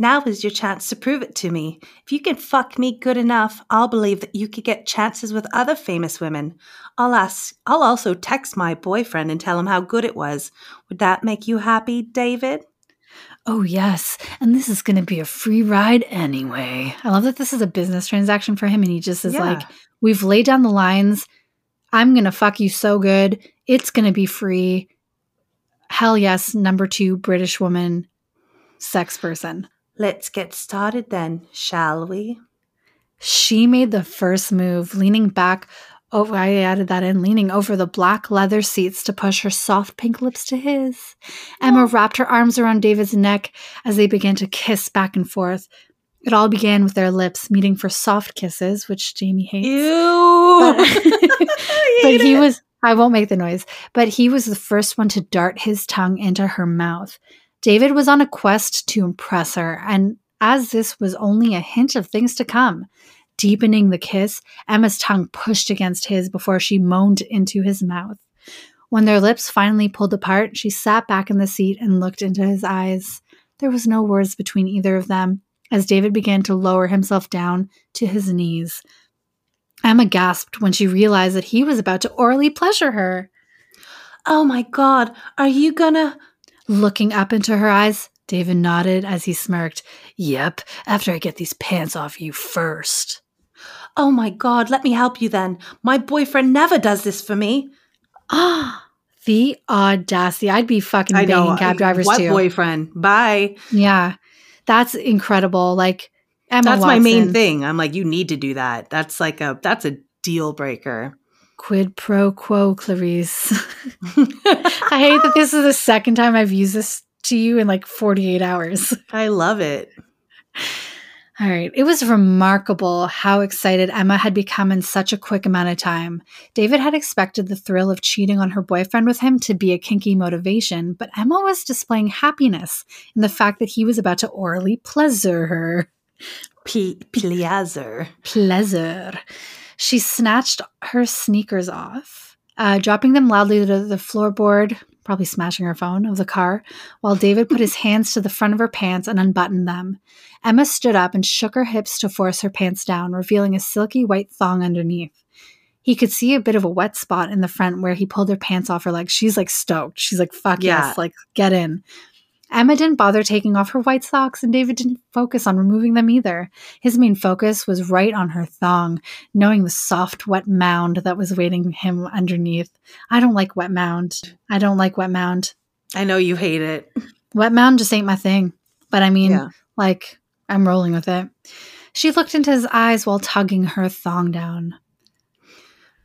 Now is your chance to prove it to me. If you can fuck me good enough, I'll believe that you could get chances with other famous women. I'll ask. I'll also text my boyfriend and tell him how good it was. Would that make you happy, David? Oh, yes, and this is going to be a free ride anyway. I love that this is a business transaction for him, and he just is Yeah. like, We've laid down the lines. I'm going to fuck you so good. It's going to be free. Hell yes, number two British woman, sex person. Let's get started then, shall we? She made the first move, leaning back. Oh, I added that in, leaning over the black leather seats to push her soft pink lips to his. Emma oh. wrapped her arms around David's neck as they began to kiss back and forth. It all began with their lips meeting for soft kisses, which Jamie hates. Ew. But, but he it. was, I won't make the noise, but he was the first one to dart his tongue into her mouth. David was on a quest to impress her, and as this was only a hint of things to come, deepening the kiss, Emma's tongue pushed against his before she moaned into his mouth. When their lips finally pulled apart, she sat back in the seat and looked into his eyes. There was no words between either of them as David began to lower himself down to his knees. Emma gasped when she realized that he was about to orally pleasure her. Oh my god, are you gonna? Looking up into her eyes, David nodded as he smirked. Yep, after I get these pants off you first. Oh my god, let me help you then. My boyfriend never does this for me. Ah, the audacity. I'd be fucking banging cab drivers what too. boyfriend? Bye. Yeah, that's incredible. Like, Emma That's my main thing. I'm like, you need to do that. That's like a that's a deal breaker. Quid pro quo, Clarice. I hate that this is the second time I've used this to you in like 48 hours. I love it. All right. It was remarkable how excited Emma had become in such a quick amount of time. David had expected the thrill of cheating on her boyfriend with him to be a kinky motivation, but Emma was displaying happiness in the fact that he was about to orally pleasure her. P- Pleasure. Pleasure. She snatched her sneakers off, uh, dropping them loudly to the floorboard, probably smashing her phone, of the car, while David put his hands to the front of her pants and unbuttoned them. Emma stood up and shook her hips to force her pants down, revealing a silky white thong underneath. He could see a bit of a wet spot in the front where he pulled her pants off her legs. She's like stoked. She's like, fuck Yeah. yes, like get in. Emma didn't bother taking off her white socks, and David didn't focus on removing them either. His main focus was right on her thong, knowing the soft, wet mound that was waiting him underneath. I don't like wet mound. I don't like wet mound. I know you hate it. Wet mound just ain't my thing. But I mean, Yeah. like, I'm rolling with it. She looked into his eyes while tugging her thong down.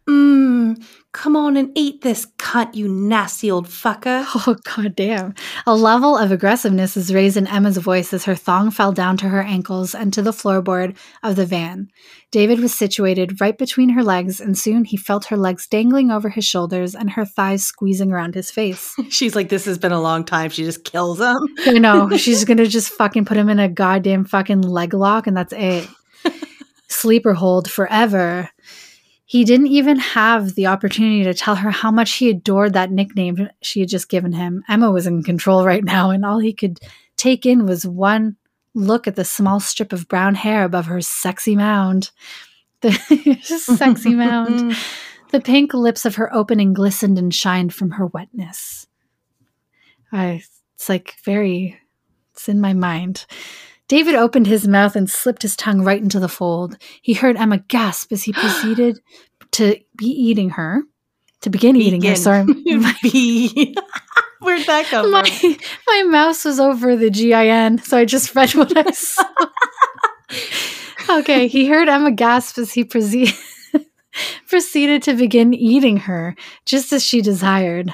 Mmm, come on and eat this cunt, you nasty old fucker. Oh, god damn. A level of aggressiveness is raised in Emma's voice as her thong fell down to her ankles and to the floorboard of the van. David was situated right between her legs, and soon he felt her legs dangling over his shoulders and her thighs squeezing around his face. She's like, this has been a long time. She just kills him. You know, she's gonna just fucking put him in a goddamn fucking leg lock, and that's it. Sleeper hold forever. He didn't even have the opportunity to tell her how much he adored that nickname she had just given him. Emma was in control right now, and all he could take in was one look at the small strip of brown hair above her sexy mound. The sexy mound. The pink lips of her opening glistened and shined from her wetness. I, it's like very, it's in my mind. David opened his mouth and slipped his tongue right into the fold. He heard Emma gasp as he proceeded to be eating her, to begin eating her. Begin. Sorry, Be- Where'd that come my, from? my mouse was over the GIN, so I just read what I saw. okay, he heard Emma gasp as he proce- proceeded to begin eating her, just as she desired.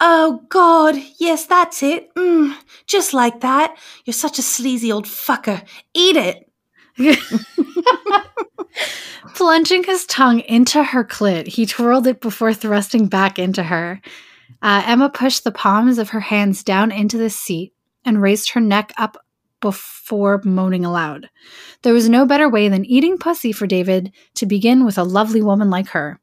Oh, God. Yes, that's it. Mm, just like that. You're such a sleazy old fucker. Eat it. Plunging his tongue into her clit, he twirled it before thrusting back into her. Uh, Emma pushed the palms of her hands down into the seat and raised her neck up before moaning aloud. There was no better way than eating pussy for David to begin with a lovely woman like her.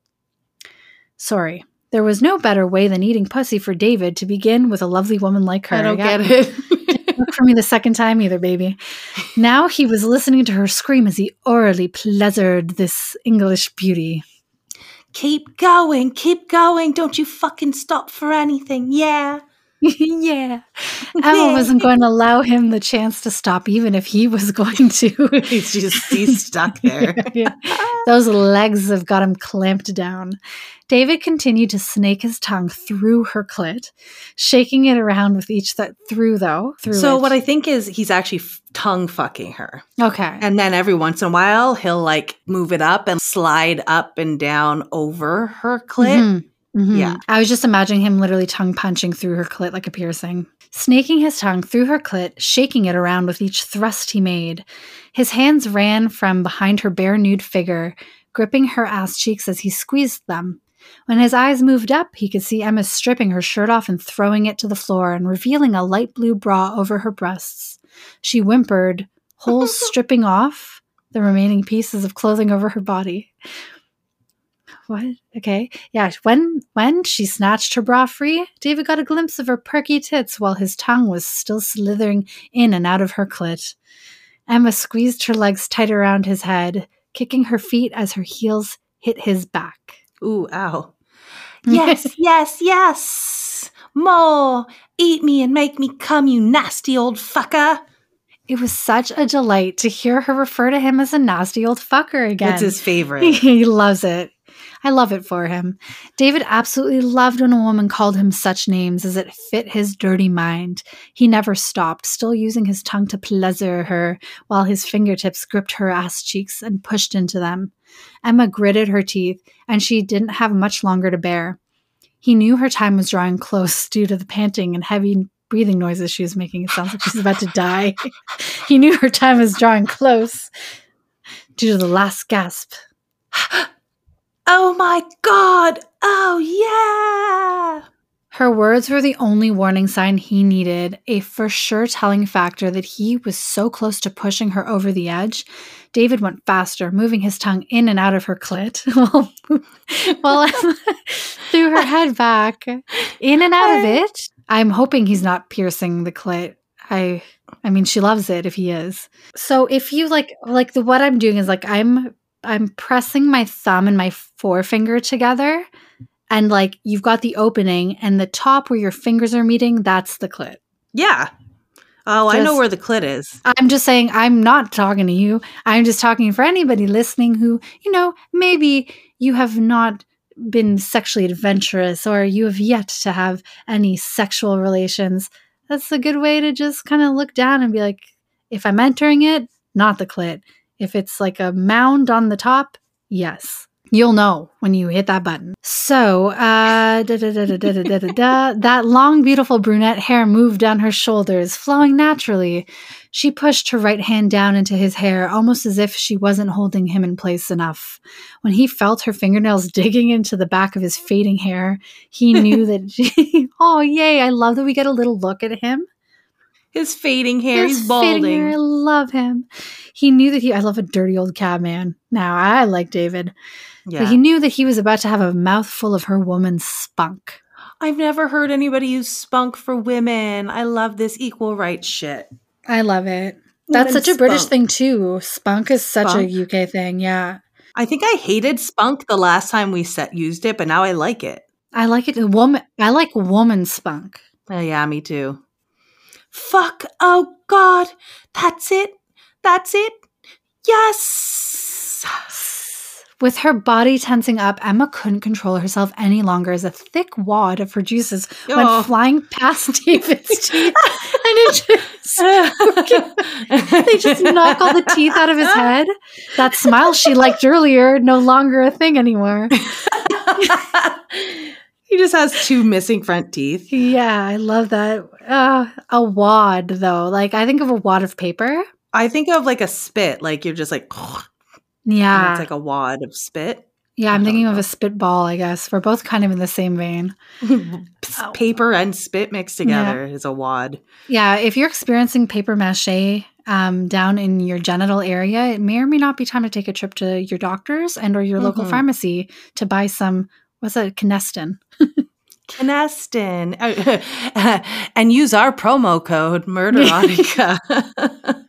Sorry. There was no better way than eating pussy for David to begin with a lovely woman like her. I don't got- get it. work for me the second time either, baby. Now he was listening to her scream as he orally pleasured this English beauty. keep going. Keep going. Don't you fucking stop for anything. Yeah. yeah. Emma wasn't going to allow him the chance to stop, even if he was going to. he's just he's stuck there. Yeah. Those legs have got him clamped down. David continued to snake his tongue through her clit, shaking it around with each th- through though. Through So it. what I think is he's actually f- tongue fucking her. okay. And then every once in a while he'll like move it up and slide up and down over her clit. Mhm. Mhm. Yeah. I was just imagining him literally tongue punching through her clit like a piercing. Snaking his tongue through her clit, shaking it around with each thrust he made. His hands ran from behind her bare nude figure, gripping her ass cheeks as he squeezed them. When his eyes moved up, he could see Emma stripping her shirt off and throwing it to the floor and revealing a light blue bra over her breasts. She whimpered, holes stripping off the remaining pieces of clothing over her body. What? Okay. Yeah. When when she snatched her bra free, David got a glimpse of her perky tits while his tongue was still slithering in and out of her clit. Emma squeezed her legs tight around his head, kicking her feet as her heels hit his back. Ooh, ow. Yes, yes, yes. More. Eat me and make me come, you nasty old fucker. It was such a delight to hear her refer to him as a nasty old fucker again. It's his favorite. he loves it. I love it for him. David absolutely loved when a woman called him such names as it fit his dirty mind. He never stopped, still using his tongue to pleasure her while his fingertips gripped her ass cheeks and pushed into them. Emma gritted her teeth, and she didn't have much longer to bear. He knew her time was drawing close due to the panting and heavy breathing noises she was making. It sounds like she's about to die. he knew her time was drawing close due to the last gasp. Oh my god. Oh yeah. Her words were the only warning sign he needed, a for sure telling factor that he was so close to pushing her over the edge. David went faster, moving his tongue in and out of her clit while, while Emma threw her head back in and out of it. I'm hoping he's not piercing the clit. I I mean she loves it if he is. So if you like like the what I'm doing is like I'm I'm pressing my thumb and my forefinger together and like you've got the opening and the top where your fingers are meeting, that's the clit. Yeah. Oh, I know where the clit is. I'm just saying I'm not talking to you. I'm just talking for anybody listening who, you know, maybe you have not been sexually adventurous or you have yet to have any sexual relations. That's a good way to just kind of look down and be like, if I'm entering it, not the clit. If it's like a mound on the top, yes. You'll know when you hit that button. So, uh, that long, beautiful brunette hair moved down her shoulders, flowing naturally. She pushed her right hand down into his hair, almost as if she wasn't holding him in place enough. When he felt her fingernails digging into the back of his fading hair, he knew that she, oh, yay, I love that we get a little look at him. His fading hair, His he's balding. hair, I love him. He knew that he, I love a dirty old cab man. Now, I like David. Yeah. But he knew that he was about to have a mouthful of her woman's spunk. I've never heard anybody use spunk for women. I love this equal rights shit. I love it. That's such a British spunk. thing too. Spunk is such Spunk? a UK thing. Yeah. I think I hated spunk the last time we set used it, but now I like it. I like it. Woman I like woman spunk. Oh, yeah, me too. Fuck. Oh, God. That's it. That's it. Yes. With her body tensing up, Emma couldn't control herself any longer as a thick wad of her juices Oh. went flying past David's teeth. And it just they just knock all the teeth out of his head. That smile she liked earlier, no longer a thing anymore. He just has two missing front teeth. Yeah, I love that. Uh, a wad, though. Like, I think of a wad of paper. I think of like a spit, like you're just like, Yeah. it's like a wad of spit. yeah, I'm thinking of know. a spitball, I guess. We're both kind of in the same vein. Oh. Paper and spit mixed together is a wad. Yeah, if you're experiencing paper mache um, down in your genital area, it may or may not be time to take a trip to your doctor's and or your local Mhm. pharmacy to buy some, what's that, Canesten. Canesten. and use our promo code Murderotica.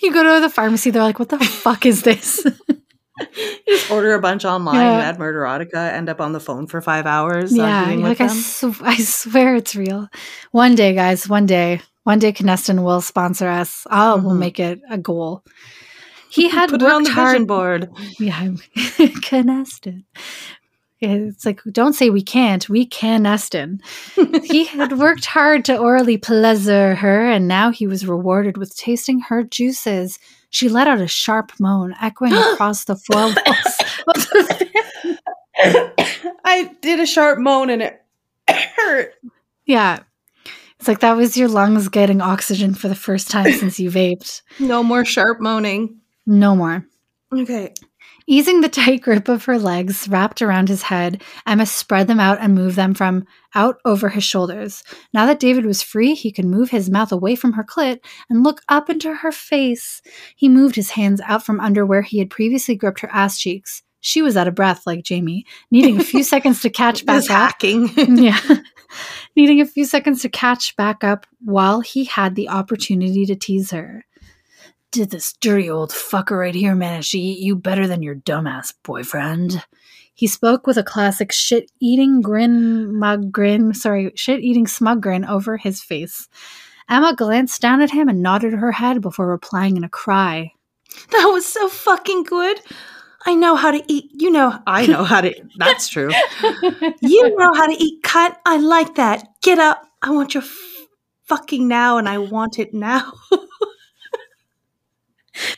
You go to the pharmacy, they're like, what the fuck is this? you just order a bunch online, Yeah. you add Murderotica, end up on the phone for five hours. yeah, with like, I, sw- I swear it's real. One day, guys, one day, one day Canesten will sponsor us. Oh, we'll Mhm. make it a goal. He had Put worked it on the hard. vision board. Yeah, Canesten. It's like, don't say we can't. We can Nestin. he had worked hard to orally pleasure her, and now he was rewarded with tasting her juices. She let out a sharp moan, echoing across the four walls. of the I did a sharp moan and it hurt. yeah. It's like that was your lungs getting oxygen for the first time since you vaped. No more sharp moaning. No more. Okay. Easing the tight grip of her legs wrapped around his head, Emma spread them out and moved them from out over his shoulders. Now that David was free, he could move his mouth away from her clit and look up into her face. He moved his hands out from under where he had previously gripped her ass cheeks. She was out of breath, like Jamie, needing a few seconds to catch back up. hacking. yeah. Needing a few seconds to catch back up while he had the opportunity to tease her. Did this dirty old fucker right here manage to eat you better than your dumbass boyfriend? He spoke with a classic shit eating grin, mug grin, sorry, shit eating smug grin over his face. Emma glanced down at him and nodded her head before replying in a cry. That was so fucking good. I know how to eat. You know, I know how to. That's true. You know how to eat cut. I like that. Get up. I want your f- fucking now, and I want it now.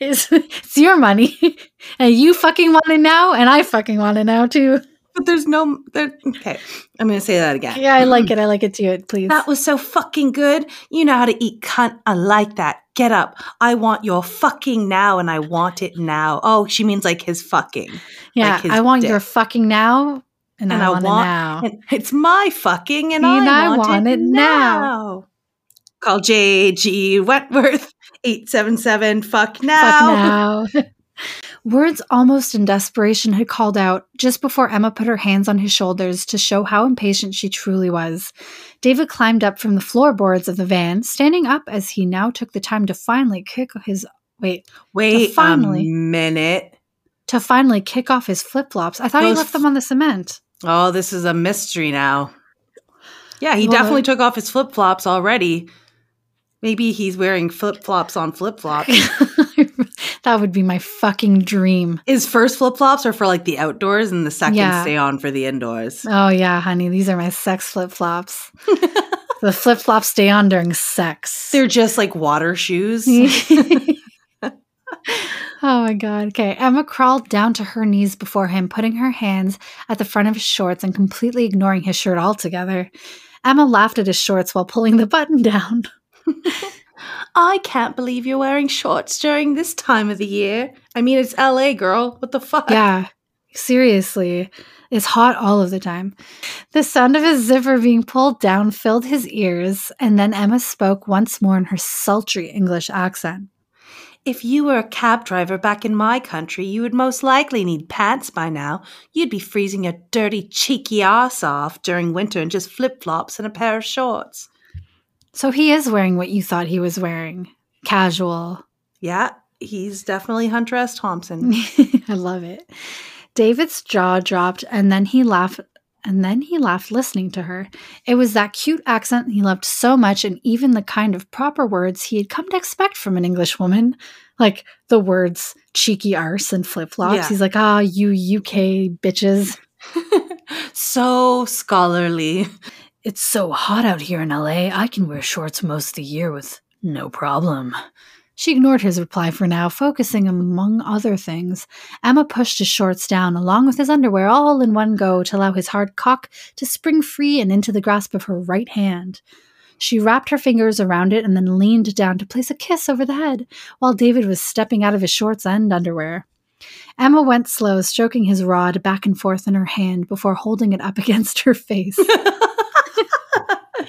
it's, it's your money. and you fucking want it now, and I fucking want it now too. But there's no. There, okay, I'm gonna say that again. Yeah, I like it. I like it too. Please. That was so fucking good. You know how to eat cunt. I like that. Get up. I want your fucking now, and I want it now. Oh, she means like his fucking. yeah, like his I want your fucking now, and, And I, I want, it now. It's my fucking, and, And I, I want, want it, it now. now. Call JG Wentworth eight seven seven. Fuck Fuck now. now. Words almost in desperation had called out just before Emma put her hands on his shoulders to show how impatient she truly was. David climbed up from the floorboards of the van, standing up as he now took the time to finally kick his wait Wait finally- a minute. to finally kick off his flip flops. I thought he left them on the cement. Oh, this is a mystery now. Yeah, he Well, definitely took off his flip flops already. Maybe he's wearing flip flops on flip flops. that would be my fucking dream. His first flip flops are for like the outdoors, and the second Yeah. stay on for the indoors. Oh yeah, honey, these are my sex flip flops. the flip flops stay on during sex. They're just like water shoes. Oh my god. Okay. Emma crawled down to her knees before him, putting her hands at the front of his shorts and completely ignoring his shirt altogether. Emma laughed at his shorts while pulling the button down. I can't believe you're wearing shorts during this time of the year. I mean, it's LA, girl. What the fuck? Yeah. Seriously. It's hot all of the time. The sound of his zipper being pulled down filled his ears, and then Emma spoke once more in her sultry English accent. If you were a cab driver back in my country, you would most likely need pants by now. You'd be freezing your dirty, cheeky ass off during winter in just flip flops and a pair of shorts. So he is wearing what you thought he was wearing casual. Yeah, he's definitely Hunter S. Thompson. I love it. David's jaw dropped and then he laughed and then he laughed listening to her. It was that cute accent he loved so much and even the kind of proper words he had come to expect from an English woman. Like the words cheeky arse and flip flops. Yeah. He's like, ah, you UK bitches. so scholarly. It's so hot out here in LA, I can wear shorts most of the year with no problem. She ignored his reply for now, focusing among other things. Emma pushed his shorts down along with his underwear all in one go to allow his hard cock to spring free and into the grasp of her right hand. She wrapped her fingers around it and then leaned down to place a kiss over the head, while David was stepping out of his shorts and underwear. Emma went slow, stroking his rod back and forth in her hand before holding it up against her face.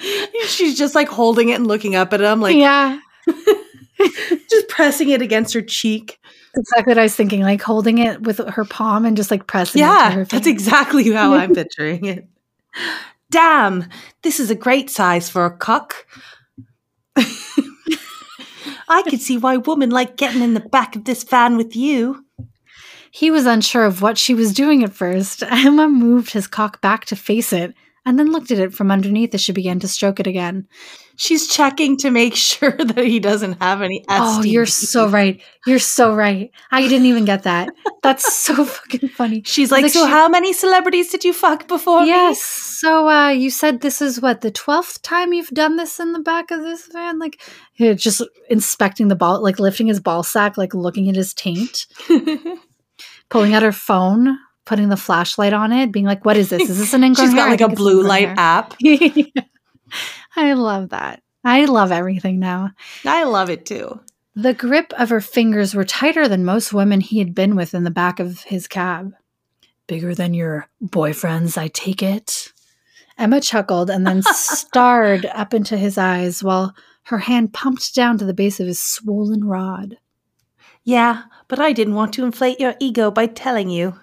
She's just like holding it and looking up at him, like yeah, just pressing it against her cheek. That's exactly what I was thinking. Like holding it with her palm and just like pressing it Yeah, that's exactly how I'm picturing it. Damn, this is a great size for a cock. I could see why women like getting in the back of this van with you. He was unsure of what she was doing at first. Emma moved his cock back to face it and then looked at it from underneath as she began to stroke it again. She's checking to make sure that he doesn't have any STDs. Oh, you're so right. You're so right. I didn't even get that. That's so fucking funny. She's like, Like so she- how many celebrities did you fuck before me?" Yes. So uh you said this is what the 12th time you've done this in the back of this van like just inspecting the ball like lifting his ball sack like looking at his taint, pulling out her phone, putting the flashlight on it, being like what is this? Is this an ingrown She's got hair? Like a blue light hair." app. I love that. I love everything now. I love it too. The grip of her fingers were tighter than most women he had been with in the back of his cab. Bigger than your boyfriend's, I take it. Emma chuckled and then stared up into his eyes while her hand pumped down to the base of his swollen rod. Yeah, but I didn't want to inflate your ego by telling you.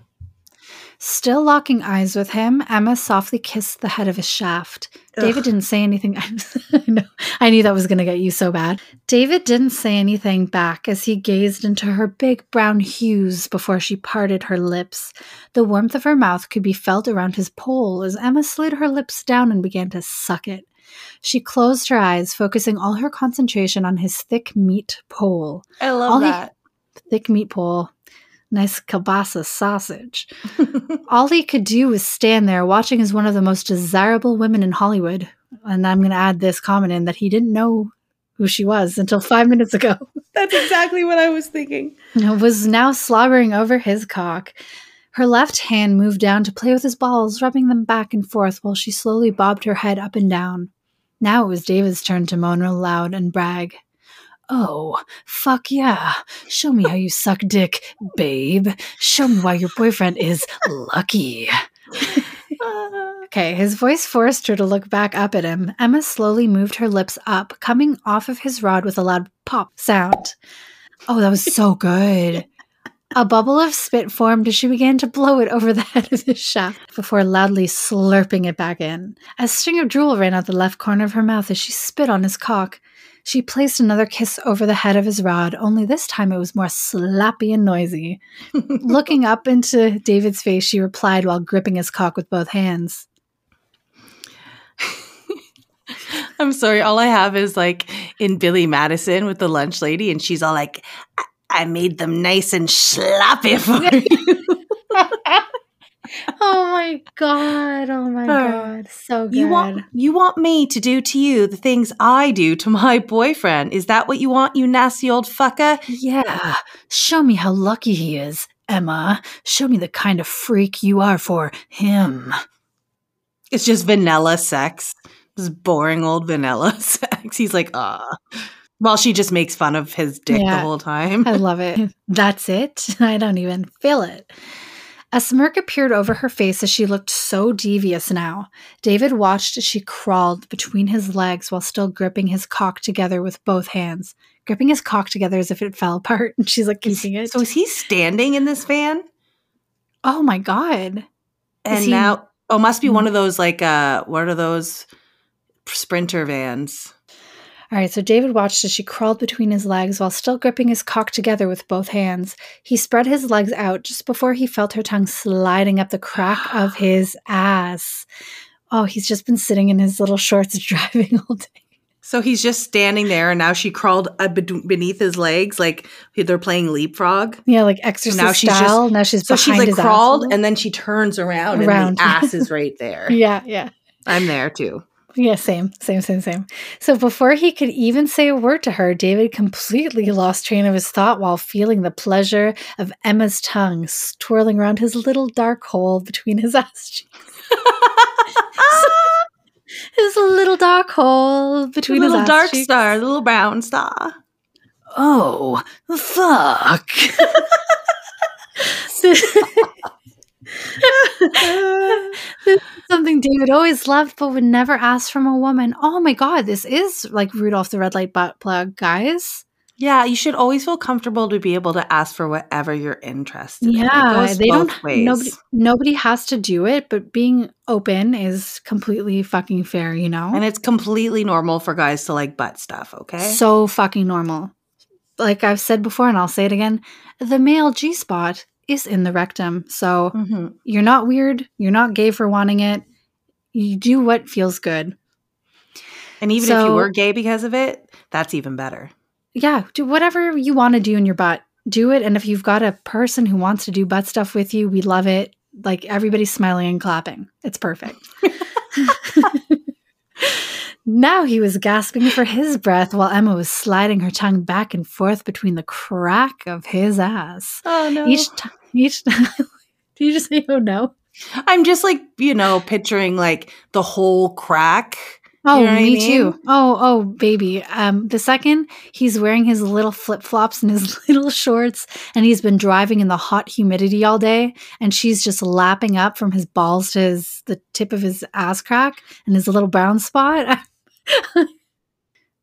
Still locking eyes with him, Emma softly kissed the head of his shaft. David Ugh. didn't say anything. I know. I knew that was going to get you so bad. David didn't say anything back as he gazed into her big brown hues before she parted her lips. The warmth of her mouth could be felt around his pole as Emma slid her lips down and began to suck it. She closed her eyes, focusing all her concentration on his thick meat pole. I love All he- that. Thick meat pole. Nice kielbasa sausage. All he could do was stand there watching as one of the most desirable women in Hollywood. And I'm going to add this comment in that he didn't know who she was until five minutes ago. That's exactly what I was thinking. was now slobbering over his cock. Her left hand moved down to play with his balls, rubbing them back and forth while she slowly bobbed her head up and down. Now it was David's turn to moan aloud and brag. Oh, fuck yeah. Show me how you suck dick, babe. Show me why your boyfriend is lucky. Okay, his voice forced her to look back up at him. Emma slowly moved her lips up, coming off of his rod with a loud pop sound. Oh, that was so good. A bubble of spit formed as she began to blow it over the head of his shaft before loudly slurping it back in. A string of drool ran out the left corner of her mouth as she spit on his cock. She placed another kiss over the head of his rod, only this time it was more slappy and noisy. Looking up into David's face, she replied while gripping his cock with both hands. I'm sorry. All I have is like in Billy Madison with the lunch lady, and she's all like, I, I made them nice and sloppy for you. Oh my god! Oh my god! So good. You want you want me to do to you the things I do to my boyfriend? Is that what you want, you nasty old fucker? Yeah. Show me how lucky he is, Emma. Show me the kind of freak you are for him. It's just vanilla sex. This boring old vanilla sex. He's like, ah. Well, she just makes fun of his dick the whole time. I love it. That's it. I don't even feel it. A smirk appeared over her face as she looked so devious now. David watched as she crawled between his legs while still gripping his cock together with both hands. Gripping his cock together as if it fell apart, and she's like keeping it. So is he standing in this van? oh my god. And he- now, oh, must be one of those like, uh, what are those sprinter vans? All right, so David watched as she crawled between his legs while still gripping his cock together with both hands. He spread his legs out just before he felt her tongue sliding up the crack of his ass. Oh, he's just been sitting in his little shorts driving all day. So he's just standing there, and now she crawled beneath his legs, like they're playing leapfrog. Yeah, like exorcist now she's style. now she's So she's like crawled, little. and then she turns around, Around. and the ass is right there. yeah, yeah. I'm there too. Yeah, same, same, same, same. So before he could even say a word to her, David completely lost train of his thought while feeling the pleasure of Emma's tongue twirling around his little dark hole between his ass cheeks. His little dark hole between little his ass Little dark cheeks. star, little brown star. Oh, fuck. This is something David always loved but would never ask from a woman. Oh my god, this is like Rudolph the Red Light Butt Plug, guys. Yeah, you should always feel comfortable to be able to ask for whatever you're interested in. Yeah, goes they don't. ways. Nobody, nobody has to do it, but being open is completely fucking fair. You know, and it's completely normal for guys to like butt stuff, okay? so fucking normal. Like I've said before, and I'll say it again: the male G spot is in the rectum. So Mhm. you're not weird. You're not gay for wanting it. You do what feels good. And even if you were gay because of it, that's even better. yeah, do whatever you want to do in your butt. Do it. And if you've got a person who wants to do butt stuff with you, we love it. Like everybody's smiling and clapping. It's perfect. now he was gasping for his breath while Emma was sliding her tongue back and forth between the crack of his ass. Oh no. Each time, each time, do you just say, oh no? I'm just like, you know, picturing like the whole crack. Oh, You know what I me mean? too. Oh, oh, baby. Um, the second he's wearing his little flip flops and his little shorts, and he's been driving in the hot humidity all day, and she's just lapping up from his balls to his the tip of his ass crack and his little brown spot.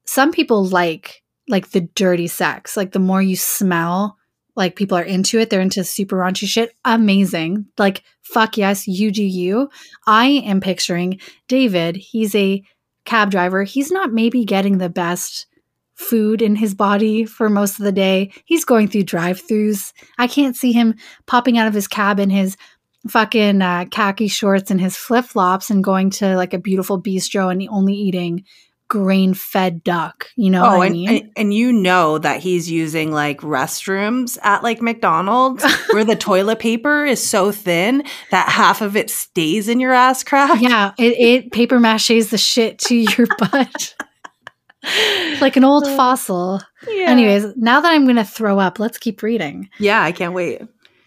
Some people like like the dirty sex, like the more you smell. Like people are into it, they're into super raunchy shit. Amazing. Like, fuck yes, you do you. I am picturing David. He's a cab driver, he's not maybe getting the best food in his body for most of the day. He's going through drive throughs. I can't see him popping out of his cab in his fucking uh, khaki shorts and his flip flops and going to like a beautiful bistro and only eating grain fed duck. You know oh, what I and, mean? and and you know that he's using like restrooms at like McDonald's where the toilet paper is so thin that half of it stays in your ass crack. yeah, it, it paper maches the shit to your butt. like an old fossil. Yeah. Anyways, now that I'm going to throw up, let's keep reading. Yeah, I can't wait.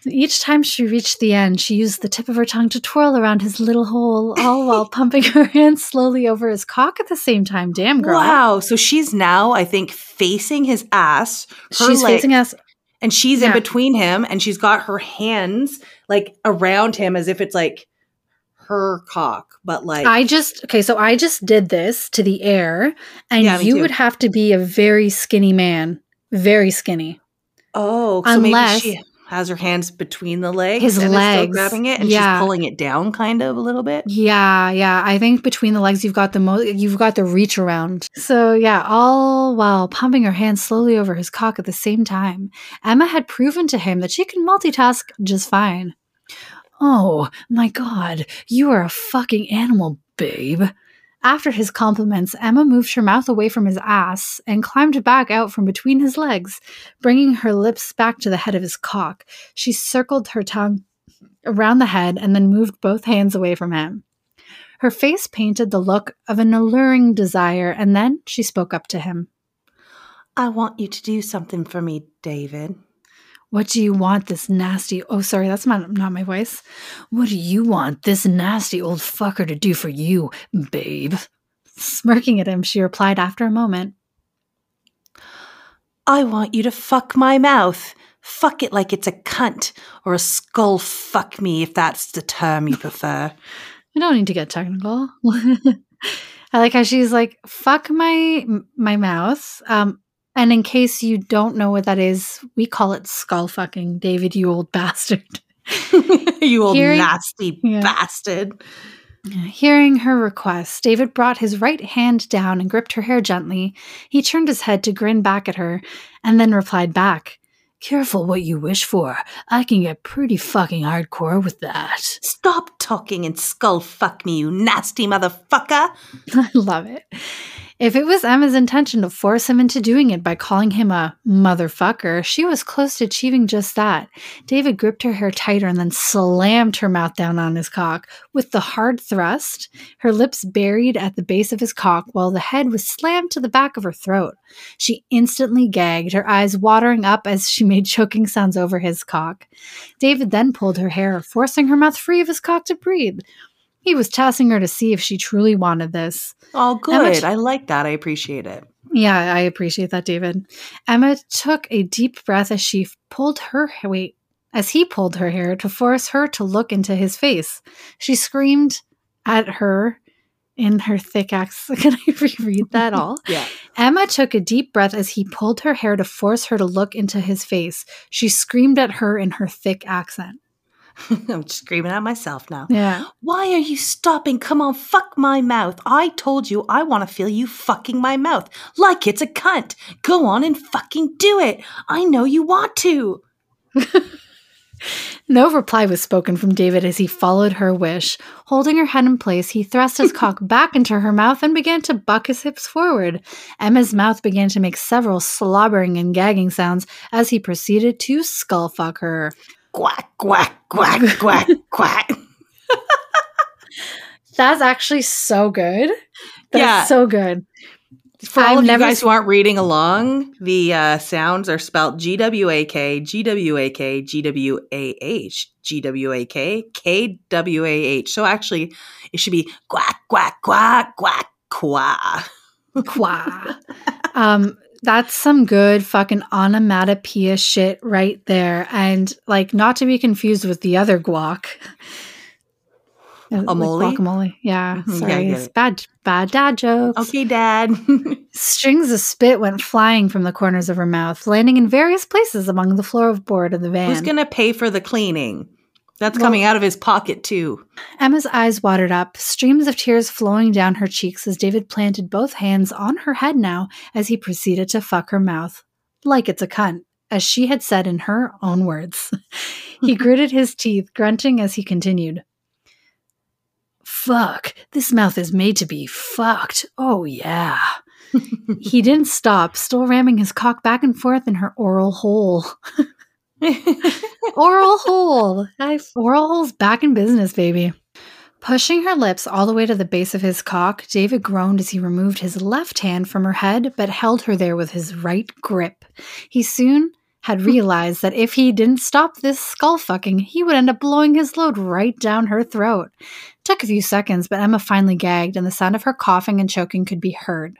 Each time she reached the end, she used the tip of her tongue to twirl around his little hole, all while pumping her hand slowly over his cock at the same time. Damn, girl. Wow. So she's now, I think, facing his ass. Her She's leg- facing us. and she's in between him and she's got her hands like around him as if it's like her cock, but like I just, okay, so I just did this to the air, and Yeah, you would have to be a very skinny man. Very skinny. oh, so unless- maybe she has her hands between the legs, His and is still grabbing it, and yeah. she's pulling it down, kind of a little bit. Yeah, yeah. I think between the legs, you've got the mo- you've got the reach around. So yeah, all while pumping her hand slowly over his cock at the same time. Emma had proven to him that she can multitask just fine. Oh my god, you are a fucking animal, babe. After his compliments, Emma moved her mouth away from his ass and climbed back out from between his legs, bringing her lips back to the head of his cock. She circled her tongue around the head and then moved both hands away from him. Her face painted the look of an alluring desire, and then she spoke up to him. I want you to do something for me, David. What do you want this nasty? Oh, sorry, that's not, not my voice. What do you want this nasty old fucker to do for you, babe? Smirking at him, she replied after a moment. I want you to fuck my mouth. Fuck it like it's a cunt or a skull fuck me if that's the term you prefer. I don't need to get technical. I like how she's like, fuck my my mouth. Um, and in case you don't know what that is, we call it skull fucking, David, you old bastard. you old Hearing, nasty yeah. bastard. Hearing her request, David brought his right hand down and gripped her hair gently. He turned his head to grin back at her and then replied back, Careful what you wish for. I can get pretty fucking hardcore with that. Stop talking and skull fuck me, you nasty motherfucker. I love it. If it was Emma's intention to force him into doing it by calling him a motherfucker, she was close to achieving just that. David gripped her hair tighter and then slammed her mouth down on his cock. With the hard thrust, her lips buried at the base of his cock while the head was slammed to the back of her throat. She instantly gagged, her eyes watering up as she made choking sounds over his cock. David then pulled her hair, forcing her mouth free of his cock to breathe. He was tossing her to see if she truly wanted this. Oh, good. T- I like that. I appreciate it. Yeah, I appreciate that, David. Emma took a deep breath as she pulled her wait, as he pulled her hair to force her to look into his face. She screamed at her in her thick accent. Can I reread that all? yeah. Emma took a deep breath as he pulled her hair to force her to look into his face. She screamed at her in her thick accent. I'm screaming at myself now. Yeah. Why are you stopping? Come on, fuck my mouth. I told you I want to feel you fucking my mouth like it's a cunt. Go on and fucking do it. I know you want to. no reply was spoken from David as he followed her wish. Holding her head in place, he thrust his cock back into her mouth and began to buck his hips forward. Emma's mouth began to make several slobbering and gagging sounds as he proceeded to skull fuck her quack, quack, quack, quack, quack. That's actually so good. That's yeah. so good. For all I've of you guys who aren't reading along, the uh, sounds are spelled G W A K, G W A K, G W A H, G W A K, K W A H. So actually, it should be quack, quack, quack, quack, quack. Qua. um, that's some good fucking onomatopoeia shit right there. And like, not to be confused with the other guac. Uh, like guacamole. Yeah. Mm-hmm. Sorry. Yeah, bad, bad dad jokes. Okay, dad. Strings of spit went flying from the corners of her mouth, landing in various places among the floor of board of the van. Who's going to pay for the cleaning? That's well, coming out of his pocket, too. Emma's eyes watered up, streams of tears flowing down her cheeks as David planted both hands on her head now as he proceeded to fuck her mouth. Like it's a cunt, as she had said in her own words. he gritted his teeth, grunting as he continued. Fuck, this mouth is made to be fucked. Oh, yeah. he didn't stop, still ramming his cock back and forth in her oral hole. oral hole. Oral hole's back in business, baby. Pushing her lips all the way to the base of his cock, David groaned as he removed his left hand from her head but held her there with his right grip. He soon had realized that if he didn't stop this skull fucking, he would end up blowing his load right down her throat. It took a few seconds, but Emma finally gagged, and the sound of her coughing and choking could be heard,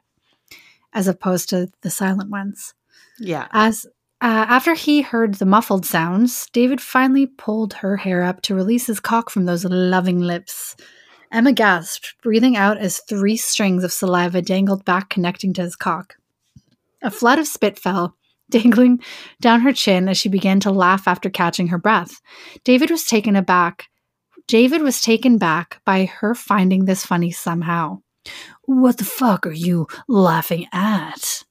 as opposed to the silent ones. Yeah. As uh, after he heard the muffled sounds, David finally pulled her hair up to release his cock from those loving lips. Emma gasped, breathing out as three strings of saliva dangled back, connecting to his cock. A flood of spit fell, dangling down her chin as she began to laugh after catching her breath. David was taken aback. David was taken back by her finding this funny somehow. What the fuck are you laughing at?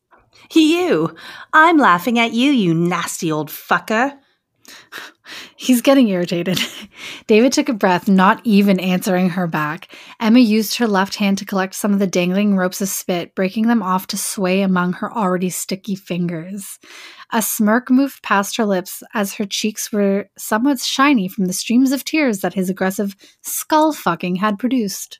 You! I'm laughing at you, you nasty old fucker. He's getting irritated. David took a breath, not even answering her back. Emma used her left hand to collect some of the dangling ropes of spit, breaking them off to sway among her already sticky fingers. A smirk moved past her lips as her cheeks were somewhat shiny from the streams of tears that his aggressive skull fucking had produced.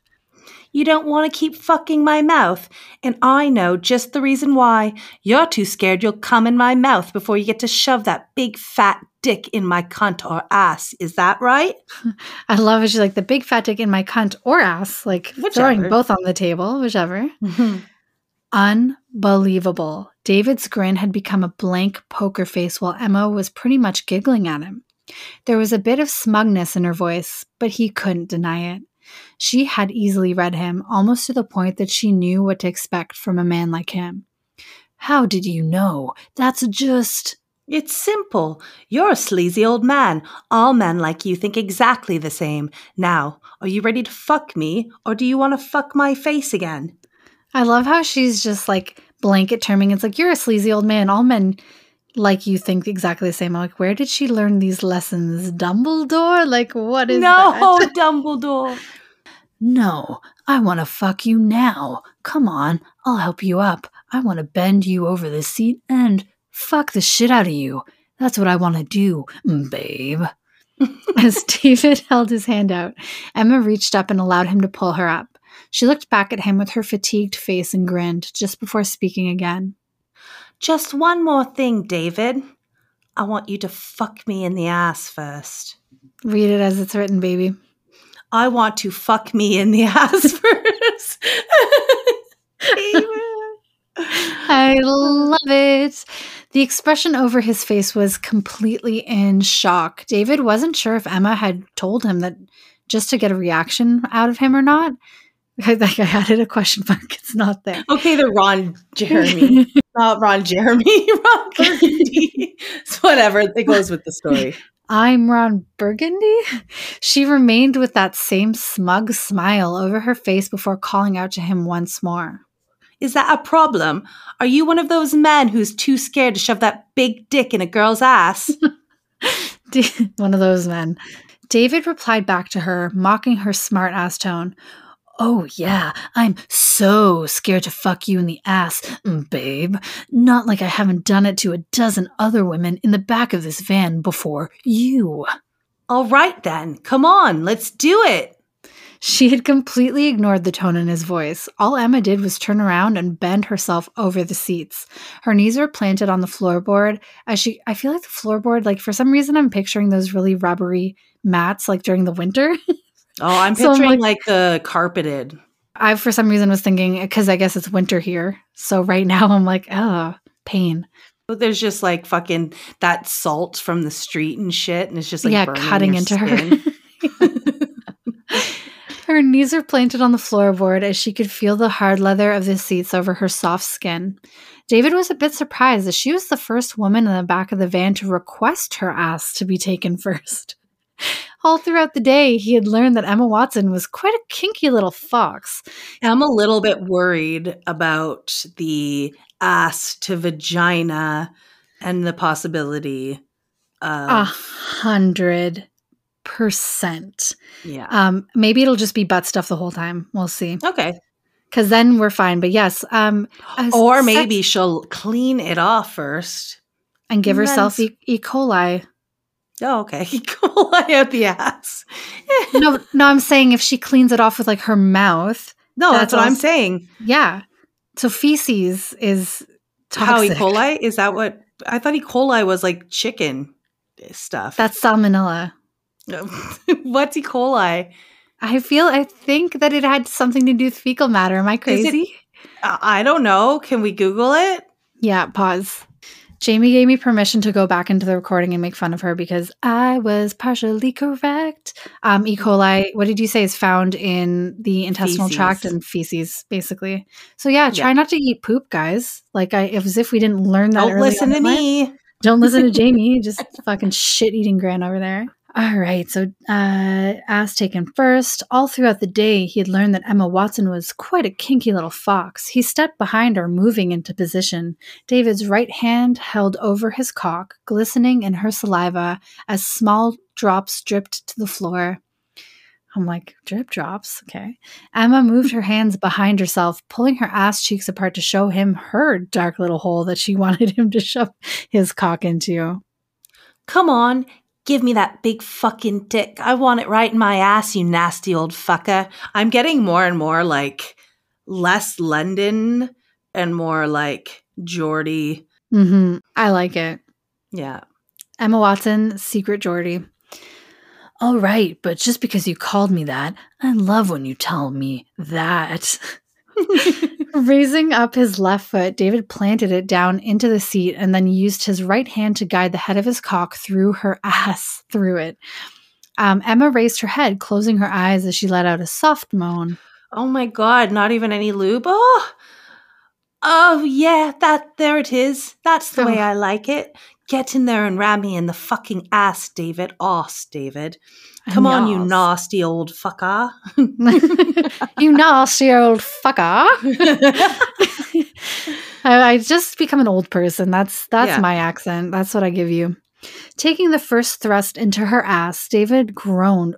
You don't want to keep fucking my mouth, and I know just the reason why. You're too scared you'll come in my mouth before you get to shove that big fat dick in my cunt or ass. Is that right? I love it. She's like the big fat dick in my cunt or ass, like Whichever. throwing both on the table, whichever. Mm-hmm. Unbelievable. David's grin had become a blank poker face while Emma was pretty much giggling at him. There was a bit of smugness in her voice, but he couldn't deny it. She had easily read him, almost to the point that she knew what to expect from a man like him. How did you know? That's just. It's simple. You're a sleazy old man. All men like you think exactly the same. Now, are you ready to fuck me, or do you want to fuck my face again? I love how she's just like blanket terming. It's like, you're a sleazy old man. All men like you think exactly the same. I'm like, where did she learn these lessons? Dumbledore? Like, what is no, that? Dumbledore. No, I want to fuck you now. Come on, I'll help you up. I want to bend you over the seat and fuck the shit out of you. That's what I want to do, mm, babe. As David held his hand out, Emma reached up and allowed him to pull her up. She looked back at him with her fatigued face and grinned just before speaking again. Just one more thing, David. I want you to fuck me in the ass first. Read it as it's written, baby. I want to fuck me in the ass first. I love it. The expression over his face was completely in shock. David wasn't sure if Emma had told him that just to get a reaction out of him or not. Like I added a question mark. It's not there. okay, the Ron Jeremy. Not Ron Jeremy, Ron Burgundy. it's whatever. It goes with the story. I'm Ron Burgundy. She remained with that same smug smile over her face before calling out to him once more. Is that a problem? Are you one of those men who's too scared to shove that big dick in a girl's ass? one of those men. David replied back to her, mocking her smart ass tone. Oh, yeah, I'm so scared to fuck you in the ass, mm, babe. Not like I haven't done it to a dozen other women in the back of this van before you. All right, then. Come on, let's do it. She had completely ignored the tone in his voice. All Emma did was turn around and bend herself over the seats. Her knees were planted on the floorboard as she I feel like the floorboard like for some reason I'm picturing those really rubbery mats like during the winter. Oh, I'm So I'm picturing like- like, the carpeted. I for some reason was thinking because I guess it's winter here. So right now I'm like, oh, pain. But There's just like fucking that salt from the street and shit, and it's just like yeah, burning cutting into skin. her. her knees were planted on the floorboard as she could feel the hard leather of the seats over her soft skin. David was a bit surprised that she was the first woman in the back of the van to request her ass to be taken first. All throughout the day, he had learned that Emma Watson was quite a kinky little fox. I'm a little bit worried about the ass to vagina and the possibility of A hundred percent. yeah. Um, maybe it'll just be butt stuff the whole time. We'll see. okay. Because then we're fine. But yes, um, Or sex- maybe she'll clean it off first. and give herself e-, e. coli. Oh, okay. Cool out the ass. no, no, I'm saying if she cleans it off with like her mouth, No, that's, That's what I'm saying. yeah. So feces is toxic. How E. coli? Is that what I thought E. coli was like chicken stuff. That's salmonella. What's E. coli? I feel. I think that it had something to do with fecal matter. Am I crazy? I I don't know. Can we Google it? yeah. Pause. Jamie gave me permission to go back into the recording and make fun of her because I was partially correct. Um, e. coli, what did you say, is found in the intestinal tract and feces, basically. So yeah, try Yeah. not to eat poop, guys. Like I, as if we didn't learn that. Don't listen to me. Don't listen to Jamie. Just fucking shit eating Gran over there. All right, so uh, ass taken first. All throughout the day, he had learned that Emma Watson was quite a kinky little fox. He stepped behind her, moving into position. David's right hand held over his cock, glistening in her saliva as small drops dripped to the floor. I'm like, drip drops. Okay. Emma moved her hands behind herself, pulling her ass cheeks apart to show him her dark little hole that she wanted him to shove his cock into. Come on, give me that big fucking dick. I want it right in my ass, you nasty old fucker. I'm getting more and more like less London and more like Geordie. Mm-hmm. I like it. Yeah. Emma Watson, Secret Geordie. All right, but just because you called me that, I love when you tell me that. Raising up his left foot, David planted it down into the seat and then used his right hand to guide the head of his cock through her ass through it. Um, Emma raised her head, closing her eyes as she let out a soft moan. Oh my god, not even any lube. Oh, oh yeah, that there it is. That's the Oh. way I like it. Get in there and ram me in the fucking ass, David. Ass, David. Come on, you nasty old fucker. you nasty old fucker. I, I just become an old person. That's that's Yeah. my accent. That's what I give you. Taking the first thrust into her ass, David groaned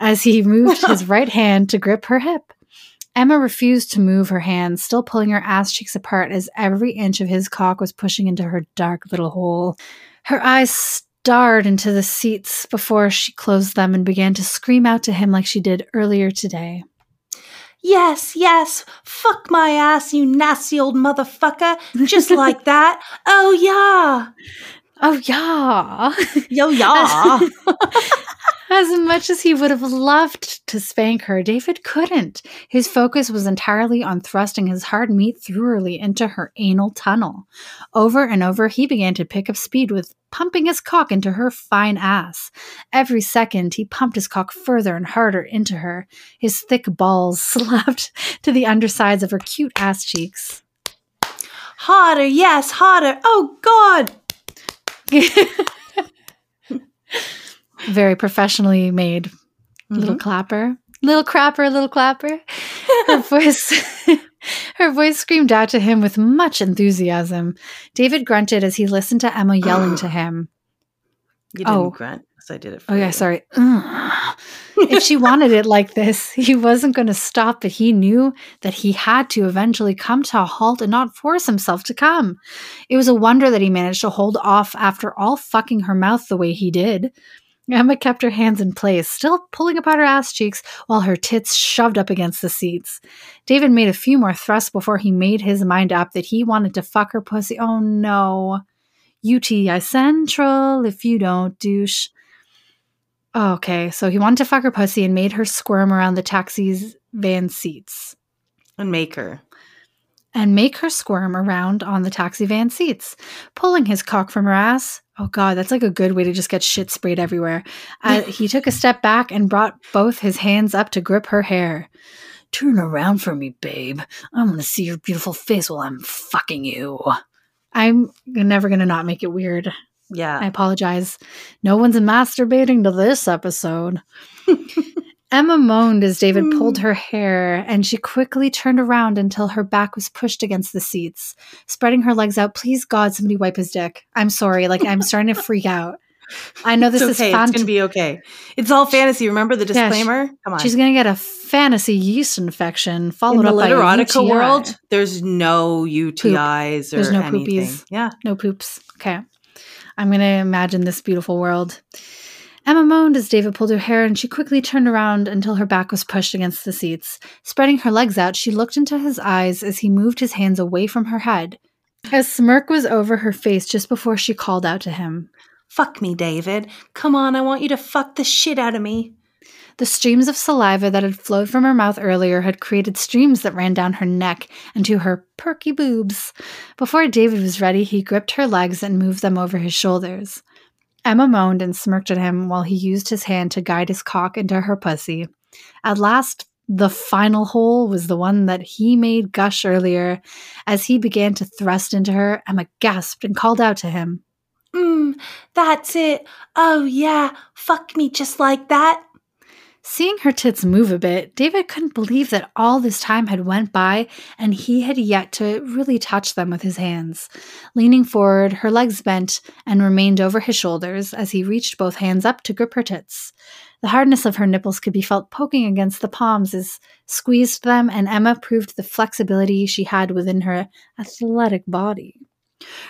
as he moved his right hand to grip her hip. Emma refused to move her hand, still pulling her ass cheeks apart as every inch of his cock was pushing into her dark little hole. Her eyes starred into the seats before she closed them and began to scream out to him like she did earlier today. Yes, yes. Fuck my ass, you nasty old motherfucker. Just like that. Oh, yeah. Oh, yeah. Yo, yeah. As much as he would have loved to spank her, David couldn't. His focus was entirely on thrusting his hard meat thoroughly into her anal tunnel. Over and over, he began to pick up speed with pumping his cock into her fine ass. Every second, he pumped his cock further and harder into her. His thick balls slapped to the undersides of her cute ass cheeks. Harder, yes, harder. Oh, God. Very professionally made little Mhm. clapper. Little crapper little clapper. Her voice her voice screamed out to him with much enthusiasm. David grunted as he listened to emma yelling to him. You didn't Oh. grunt, so I did it for oh yeah you. sorry. If she wanted it like this he wasn't going to stop but he knew that he had to eventually come to a halt and not force himself to come. It was a wonder that he managed to hold off after all fucking her mouth the way he did Emma kept her hands in place, still pulling apart her ass cheeks while her tits shoved up against the seats. David made a few more thrusts before he made his mind up that he wanted to fuck her pussy. Oh no. UTI Central if you don't douche. Okay, so he wanted to fuck her pussy and made her squirm around the taxi's van seats And make her. and make her squirm around on the taxi van seats, pulling his cock from her ass. Oh God, that's like a good way to just get shit sprayed everywhere. Uh, he took a step back and brought both his hands up to grip her hair. Turn around for me, babe. I want to see your beautiful face while I'm fucking you. I'm never going to not make it weird. Yeah. I apologize. No one's masturbating to this episode. Emma moaned as David pulled hmm. her hair, and she quickly turned around until her back was pushed against the seats. Spreading her legs out, please God, somebody wipe his dick. I'm sorry, like I'm starting to freak out. I know this it's is okay. It's gonna be okay. It's all fantasy. Remember the Yeah, she- disclaimer? Come on. She's gonna get a fantasy yeast infection followed in up by a literotica UTI. world, there's no UTIs or There's no anything. poopies. Yeah. No poops. Okay. I'm going to imagine this beautiful world. Emma moaned as David pulled her hair, and she quickly turned around until her back was pushed against the seats. Spreading her legs out, she looked into his eyes as he moved his hands away from her head. A smirk was over her face just before she called out to him. Fuck me, David. Come on, I want you to fuck the shit out of me. The streams of saliva that had flowed from her mouth earlier had created streams that ran down her neck and to her perky boobs. Before David was ready, he gripped her legs and moved them over his shoulders. Emma moaned and smirked at him while he used his hand to guide his cock into her pussy. At last, the final hole was the one that he made gush earlier. As he began to thrust into her, Emma gasped and called out to him. Mmm, that's it. Oh, yeah, fuck me just like that. Seeing her tits move a bit, David couldn't believe that all this time had went by and he had yet to really touch them with his hands. Leaning forward, her legs bent and remained over his shoulders as he reached both hands up to grip her tits. The hardness of her nipples could be felt poking against the palms as squeezed them, and Emma proved the flexibility she had within her athletic body.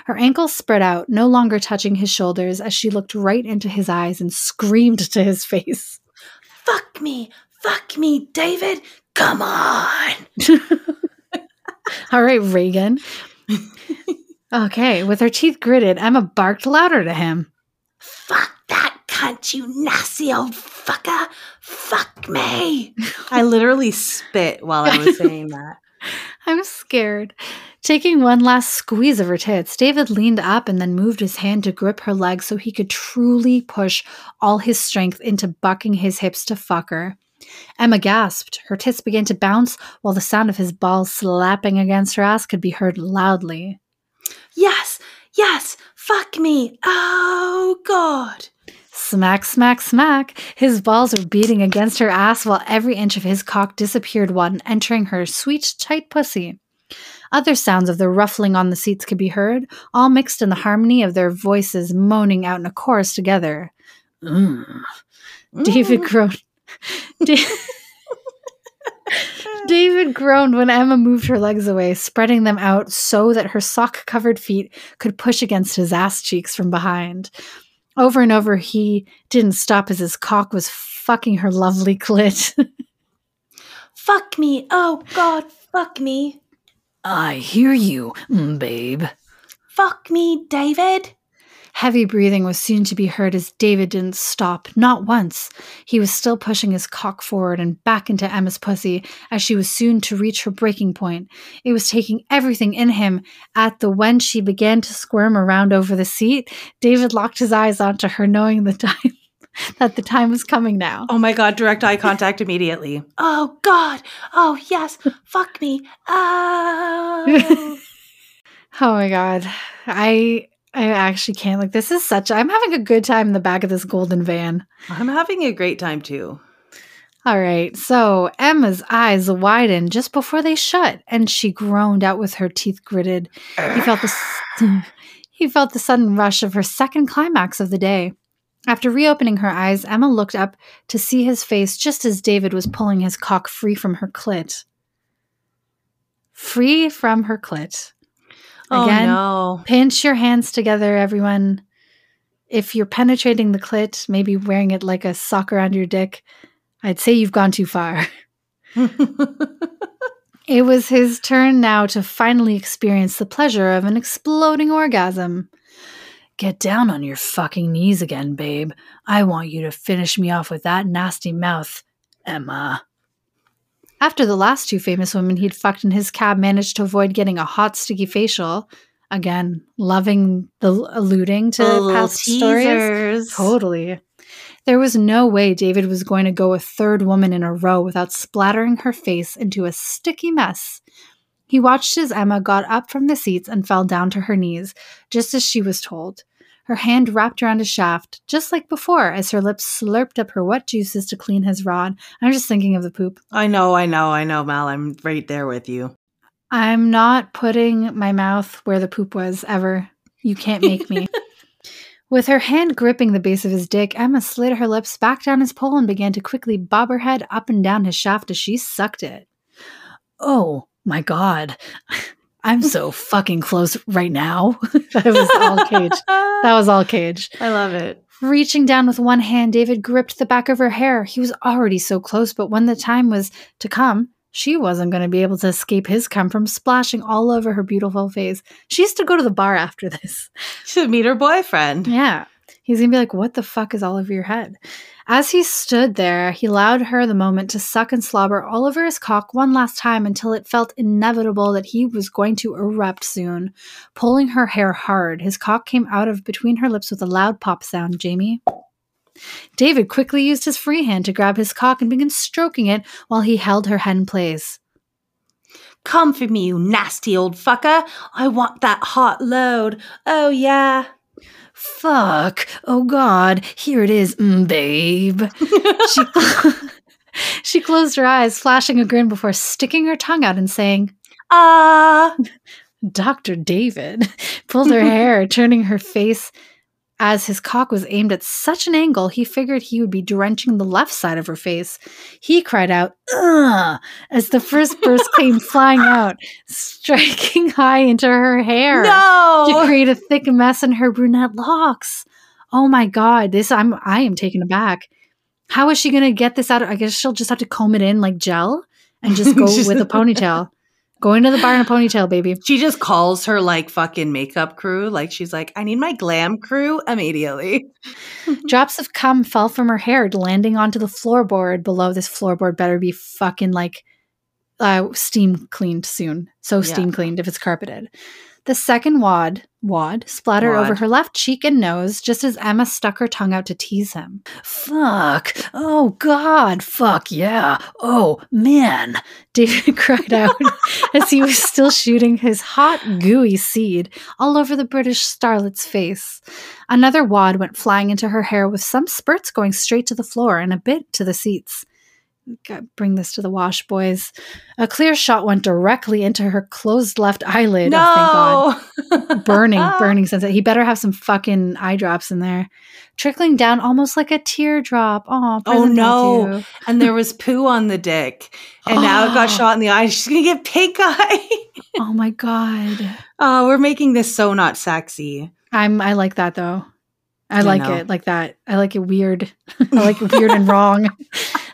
Her ankles spread out, no longer touching his shoulders, as she looked right into his eyes and screamed to his face. Fuck me, fuck me, David. Come on. All right, Reagan. okay, with her teeth gritted, Emma barked louder to him. Fuck that cunt, you nasty old fucker. Fuck me. I literally spit while I was saying that. I'm scared. Taking one last squeeze of her tits, David leaned up and then moved his hand to grip her leg so he could truly push all his strength into bucking his hips to fuck her. Emma gasped. Her tits began to bounce while the sound of his balls slapping against her ass could be heard loudly. Yes, yes, fuck me. Oh, God. Smack, smack, smack. His balls were beating against her ass while every inch of his cock disappeared one, entering her sweet, tight pussy. Other sounds of the ruffling on the seats could be heard, all mixed in the harmony of their voices moaning out in a chorus together. Mm. David groaned. David groaned when Emma moved her legs away, spreading them out so that her sock covered feet could push against his ass cheeks from behind. Over and over, he didn't stop as his cock was fucking her lovely clit. fuck me. Oh, God, fuck me. I hear you, mm, babe. Fuck me, David. Heavy breathing was soon to be heard as David didn't stop, not once. He was still pushing his cock forward and back into Emma's pussy as she was soon to reach her breaking point. It was taking everything in him. At the when she began to squirm around over the seat, David locked his eyes onto her, knowing the time. that the time was coming now. Oh my god, direct eye contact immediately. Oh god. Oh yes. Fuck me. Oh. oh my god. I I actually can't. Like, this is such. I'm having a good time in the back of this golden van. I'm having a great time too. All right. So Emma's eyes widened just before they shut, and she groaned out with her teeth gritted. He felt the he felt the sudden rush of her second climax of the day. After reopening her eyes, Emma looked up to see his face just as David was pulling his cock free from her clit. Free from her clit. Oh, Again, oh, no. pinch your hands together, everyone. If you're penetrating the clit, maybe wearing it like a sock around your dick, I'd say you've gone too far. it was his turn now to finally experience the pleasure of an exploding orgasm. Get down on your fucking knees again, babe. I want you to finish me off with that nasty mouth, Emma. After the last two famous women he'd fucked in his cab managed to avoid getting a hot, sticky facial, again, loving the alluding to the past teasers. stories. Totally. There was no way David was going to go a third woman in a row without splattering her face into a sticky mess. He watched as Emma got up from the seats and fell down to her knees, just as she was told her hand wrapped around his shaft, just like before, as her lips slurped up her wet juices to clean his rod. I'm just thinking of the poop. I know, I know, I know, Mel. I'm right there with you. I'm not putting my mouth where the poop was ever. You can't make me. With her hand gripping the base of his dick, Emma slid her lips back down his pole and began to quickly bob her head up and down his shaft as she sucked it. Oh my god. I'm so fucking close right now. that was all Cade. That was all Cade. I love it. Reaching down with one hand, David gripped the back of her hair. He was already so close, but when the time was to come, she wasn't going to be able to escape his cum from splashing all over her beautiful face. She used to go to the bar after this. To meet her boyfriend. Yeah. He's going to be like, What the fuck is all over your head? As he stood there, he allowed her the moment to suck and slobber all over his cock one last time until it felt inevitable that he was going to erupt soon. Pulling her hair hard, his cock came out of between her lips with a loud pop sound, Jamie. David quickly used his free hand to grab his cock and began stroking it while he held her head in place. Come for me, you nasty old fucker. I want that hot load. Oh, yeah. Fuck. Oh God. Here it is, mm, babe. she, she closed her eyes, flashing a grin before sticking her tongue out and saying, Ah. Dr. David pulled her hair, turning her face as his cock was aimed at such an angle, he figured he would be drenching the left side of her face. He cried out, Ugh, as the first burst came flying out, striking high into her hair to create a thick mess in her brunette locks. Oh my god, this I'm I am taken aback. How is she gonna get this out? I guess she'll just have to comb it in like gel and just go with a ponytail. Going to the bar in a ponytail, baby. She just calls her like fucking makeup crew. Like she's like, I need my glam crew immediately. Drops of cum fell from her hair, landing onto the floorboard below. This floorboard better be fucking like uh, steam cleaned soon. So Yeah. steam cleaned if it's carpeted. The second wad, wad, splattered over her left cheek and nose just as Emma stuck her tongue out to tease him. Fuck. Oh, God. Fuck yeah. Oh, man. David cried out as he was still shooting his hot, gooey seed all over the British starlet's face. Another wad went flying into her hair with some spurts going straight to the floor and a bit to the seats. Bring this to the wash, boys. A clear shot went directly into her closed left eyelid. Oh, thank God no. burning, burning sense. He better have some fucking eye drops in there, trickling down almost like a teardrop. Oh, Oh, no. And there was poo on the dick. And now it got shot in the eye. She's going to get pink eye. Oh my god, oh, we're making this so not sexy. I'm. I like that though. I I like know. it like that. I like it weird. I like it weird and wrong.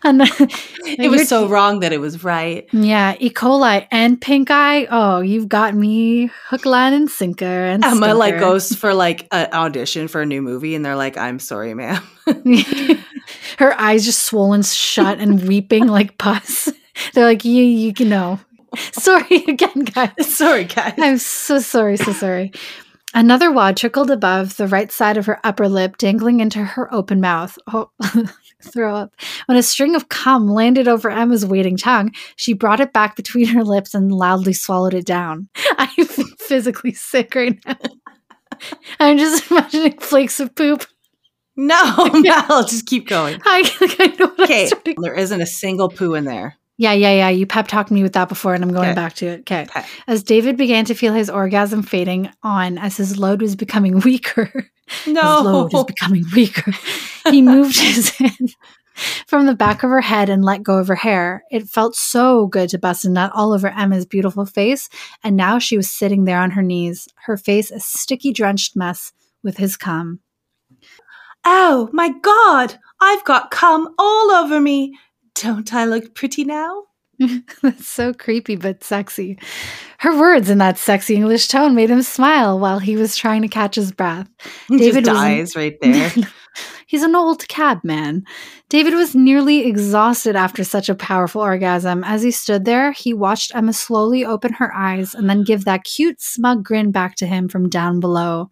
And It was so wrong that it was right. yeah, E. coli and pink eye. Oh, you've got me hook, line, and sinker. And Emma like stinker. goes for like an audition for a new movie and they're like, I'm sorry, ma'am. her eyes just swollen shut and weeping like pus. They're like, you, you can know. Sorry again, guys. sorry, guys. I'm so sorry, so sorry. Another wad trickled above the right side of her upper lip, dangling into her open mouth. Oh, throw up. When a string of cum landed over Emma's waiting tongue, she brought it back between her lips and loudly swallowed it down. I'm physically sick right now. I'm just imagining flakes of poop. No, Mel, just keep going. I, I know Okay, there isn't a single poo in there. Yeah, yeah, yeah. You pep talked me with that before, and I'm going Okay. back to it. Okay. Okay. As David began to feel his orgasm fading on as his load was becoming weaker, his load is becoming weaker. He moved his hand from the back of her head and let go of her hair. It felt so good to bust a nut all over Emma's beautiful face, and now she was sitting there on her knees, her face a sticky, drenched mess with his cum. Oh my god, I've got cum all over me. Don't I look pretty now? That's so creepy but sexy. Her words in that sexy English tone made him smile while he was trying to catch his breath. He David just was- right there. He's an old cabman. David was nearly exhausted after such a powerful orgasm. As he stood there, he watched Emma slowly open her eyes and then give that cute, smug grin back to him from down below.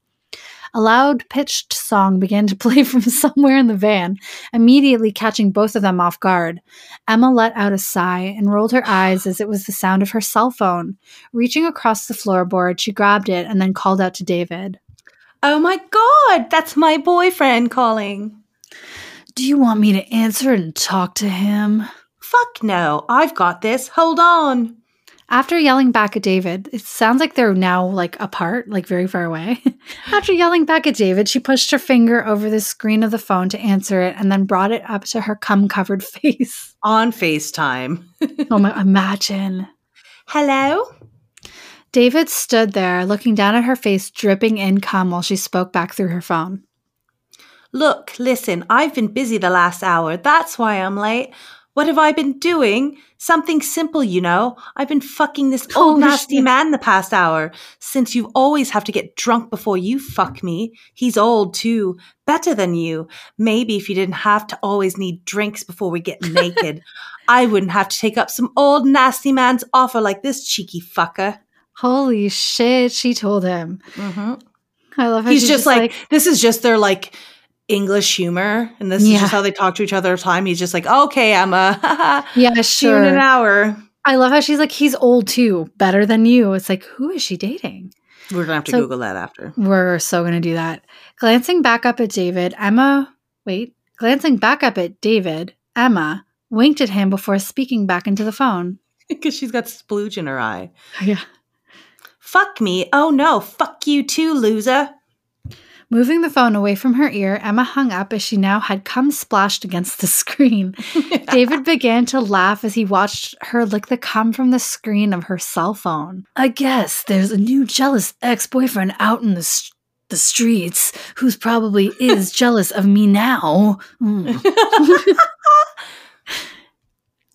A loud pitched song began to play from somewhere in the van, immediately catching both of them off guard. Emma let out a sigh and rolled her eyes as it was the sound of her cell phone. Reaching across the floorboard, she grabbed it and then called out to David. oh my god, that's my boyfriend calling. Do you want me to answer and talk to him? Fuck no, I've got this. Hold on. After yelling back at David, it sounds like they're now like apart, like very far away. After yelling back at David, she pushed her finger over the screen of the phone to answer it and then brought it up to her cum covered face. On FaceTime. Oh my, imagine. Hello? David stood there looking down at her face, dripping in cum while she spoke back through her phone. Look, listen, I've been busy the last hour. That's why I'm late. What have I been doing? Something simple, you know. I've been fucking this old nasty shit. man the past hour. Since you always have to get drunk before you fuck me. He's old too. Better than you. Maybe if you didn't have to always need drinks before we get naked, I wouldn't have to take up some old nasty man's offer like this cheeky fucker. Holy shit, she told him. hmm I love how He's she's just, like, this is just their like English humor, and this is just how they talk to each other all the time. He's just like, okay, Emma, yeah, in an hour. I love how she's like, he's old too, better than you. It's like, who is she dating? We're gonna have to So- Google that after. We're so going to do that. Glancing back up at David, Emma, wait, glancing back up at David, Emma winked at him before speaking back into the phone. Because she's got splooge in her eye. Yeah. Fuck me. Oh no, fuck you too, loser. Moving the phone away from her ear, Emma hung up as she now had cum splashed against the screen. David began to laugh as he watched her lick the cum from the screen of her cell phone. I guess there's a new jealous ex boyfriend out in the, s- the streets who's probably is jealous of me now. Mm.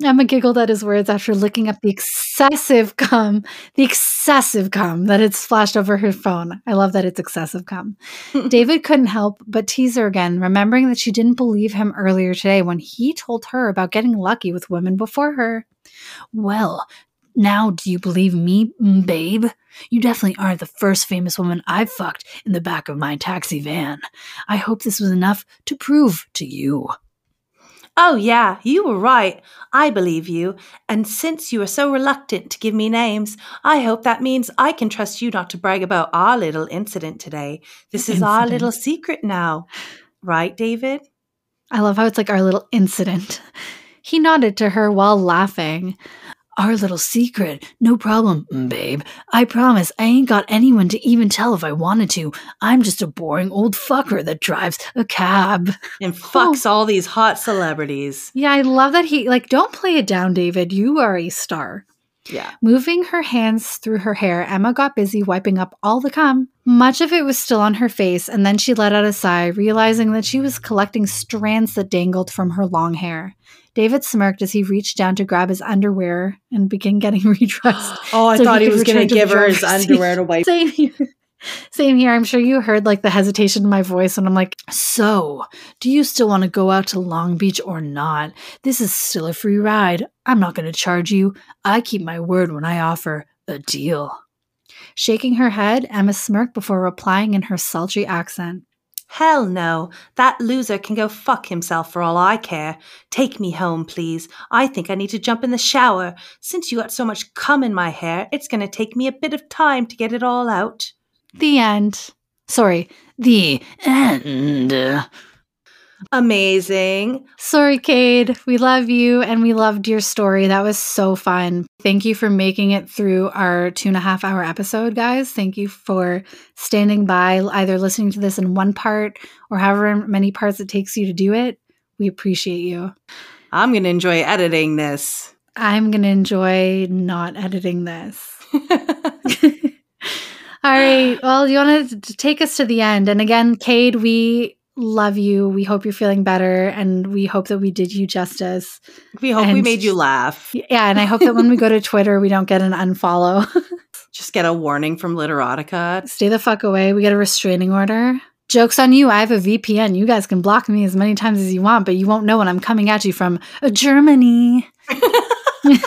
Emma giggled at his words after licking up the excessive cum, the excessive cum that had splashed over her phone. I love that it's excessive cum. David couldn't help but tease her again, remembering that she didn't believe him earlier today when he told her about getting lucky with women before her. Well, now do you believe me, mm, babe? You definitely aren't the first famous woman I've fucked in the back of my taxi van. I hope this was enough to prove to you. Oh, yeah, you were right. I believe you. And since you are so reluctant to give me names, I hope that means I can trust you not to brag about our little incident today. This is our little secret now. Right, David? I love how it's like our little incident. He nodded to her while laughing. Our little secret. No problem, mm, babe. I promise I ain't got anyone to even tell if I wanted to. I'm just a boring old fucker that drives a cab. And fucks all these hot celebrities. Yeah, I love that he, like, don't play it down, David. You are a star. Yeah. Moving her hands through her hair, Emma got busy wiping up all the cum. Much of it was still on her face, and then she let out a sigh, realizing that she was collecting strands that dangled from her long hair. David smirked as he reached down to grab his underwear and begin getting redressed. Oh, I So thought he was going to to give her his underwear to wipe. Same here. Same here. I'm sure you heard like the hesitation in my voice when I'm like, So, do you still want to go out to Long Beach or not? This is still a free ride. I'm not going to charge you. I keep my word when I offer a deal. Shaking her head, Emma smirked before replying in her sultry accent. Hell no. That loser can go fuck himself for all I care. Take me home, please. I think I need to jump in the shower. Since you got so much cum in my hair, it's going to take me a bit of time to get it all out. The end. Sorry, the end. Amazing. Sorry, Cade. We love you and we loved your story. That was so fun. Thank you for making it through our two and a half hour episode, guys. Thank you for standing by, either listening to this in one part or however many parts it takes you to do it. We appreciate you. I'm going to enjoy editing this. I'm going to enjoy not editing this. All right. Well, you want to take us to the end. And again, Cade, we love you. We hope you're feeling better. And we hope that we did you justice. we hope we made you laugh. Yeah. And I hope that when we go to Twitter, we don't get an unfollow. Just get a warning from Literotica. Stay the fuck away. We get a restraining order. Joke's on you. I have a VPN. You guys can block me as many times as you want, but you won't know when I'm coming at you from uh, Germany. All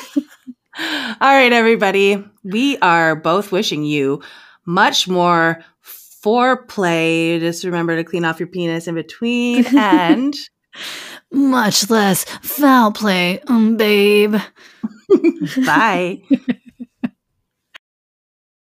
right, everybody. We are both wishing you much more foreplay. Just remember to clean off your penis in between and Much less foul play, um, babe. bye.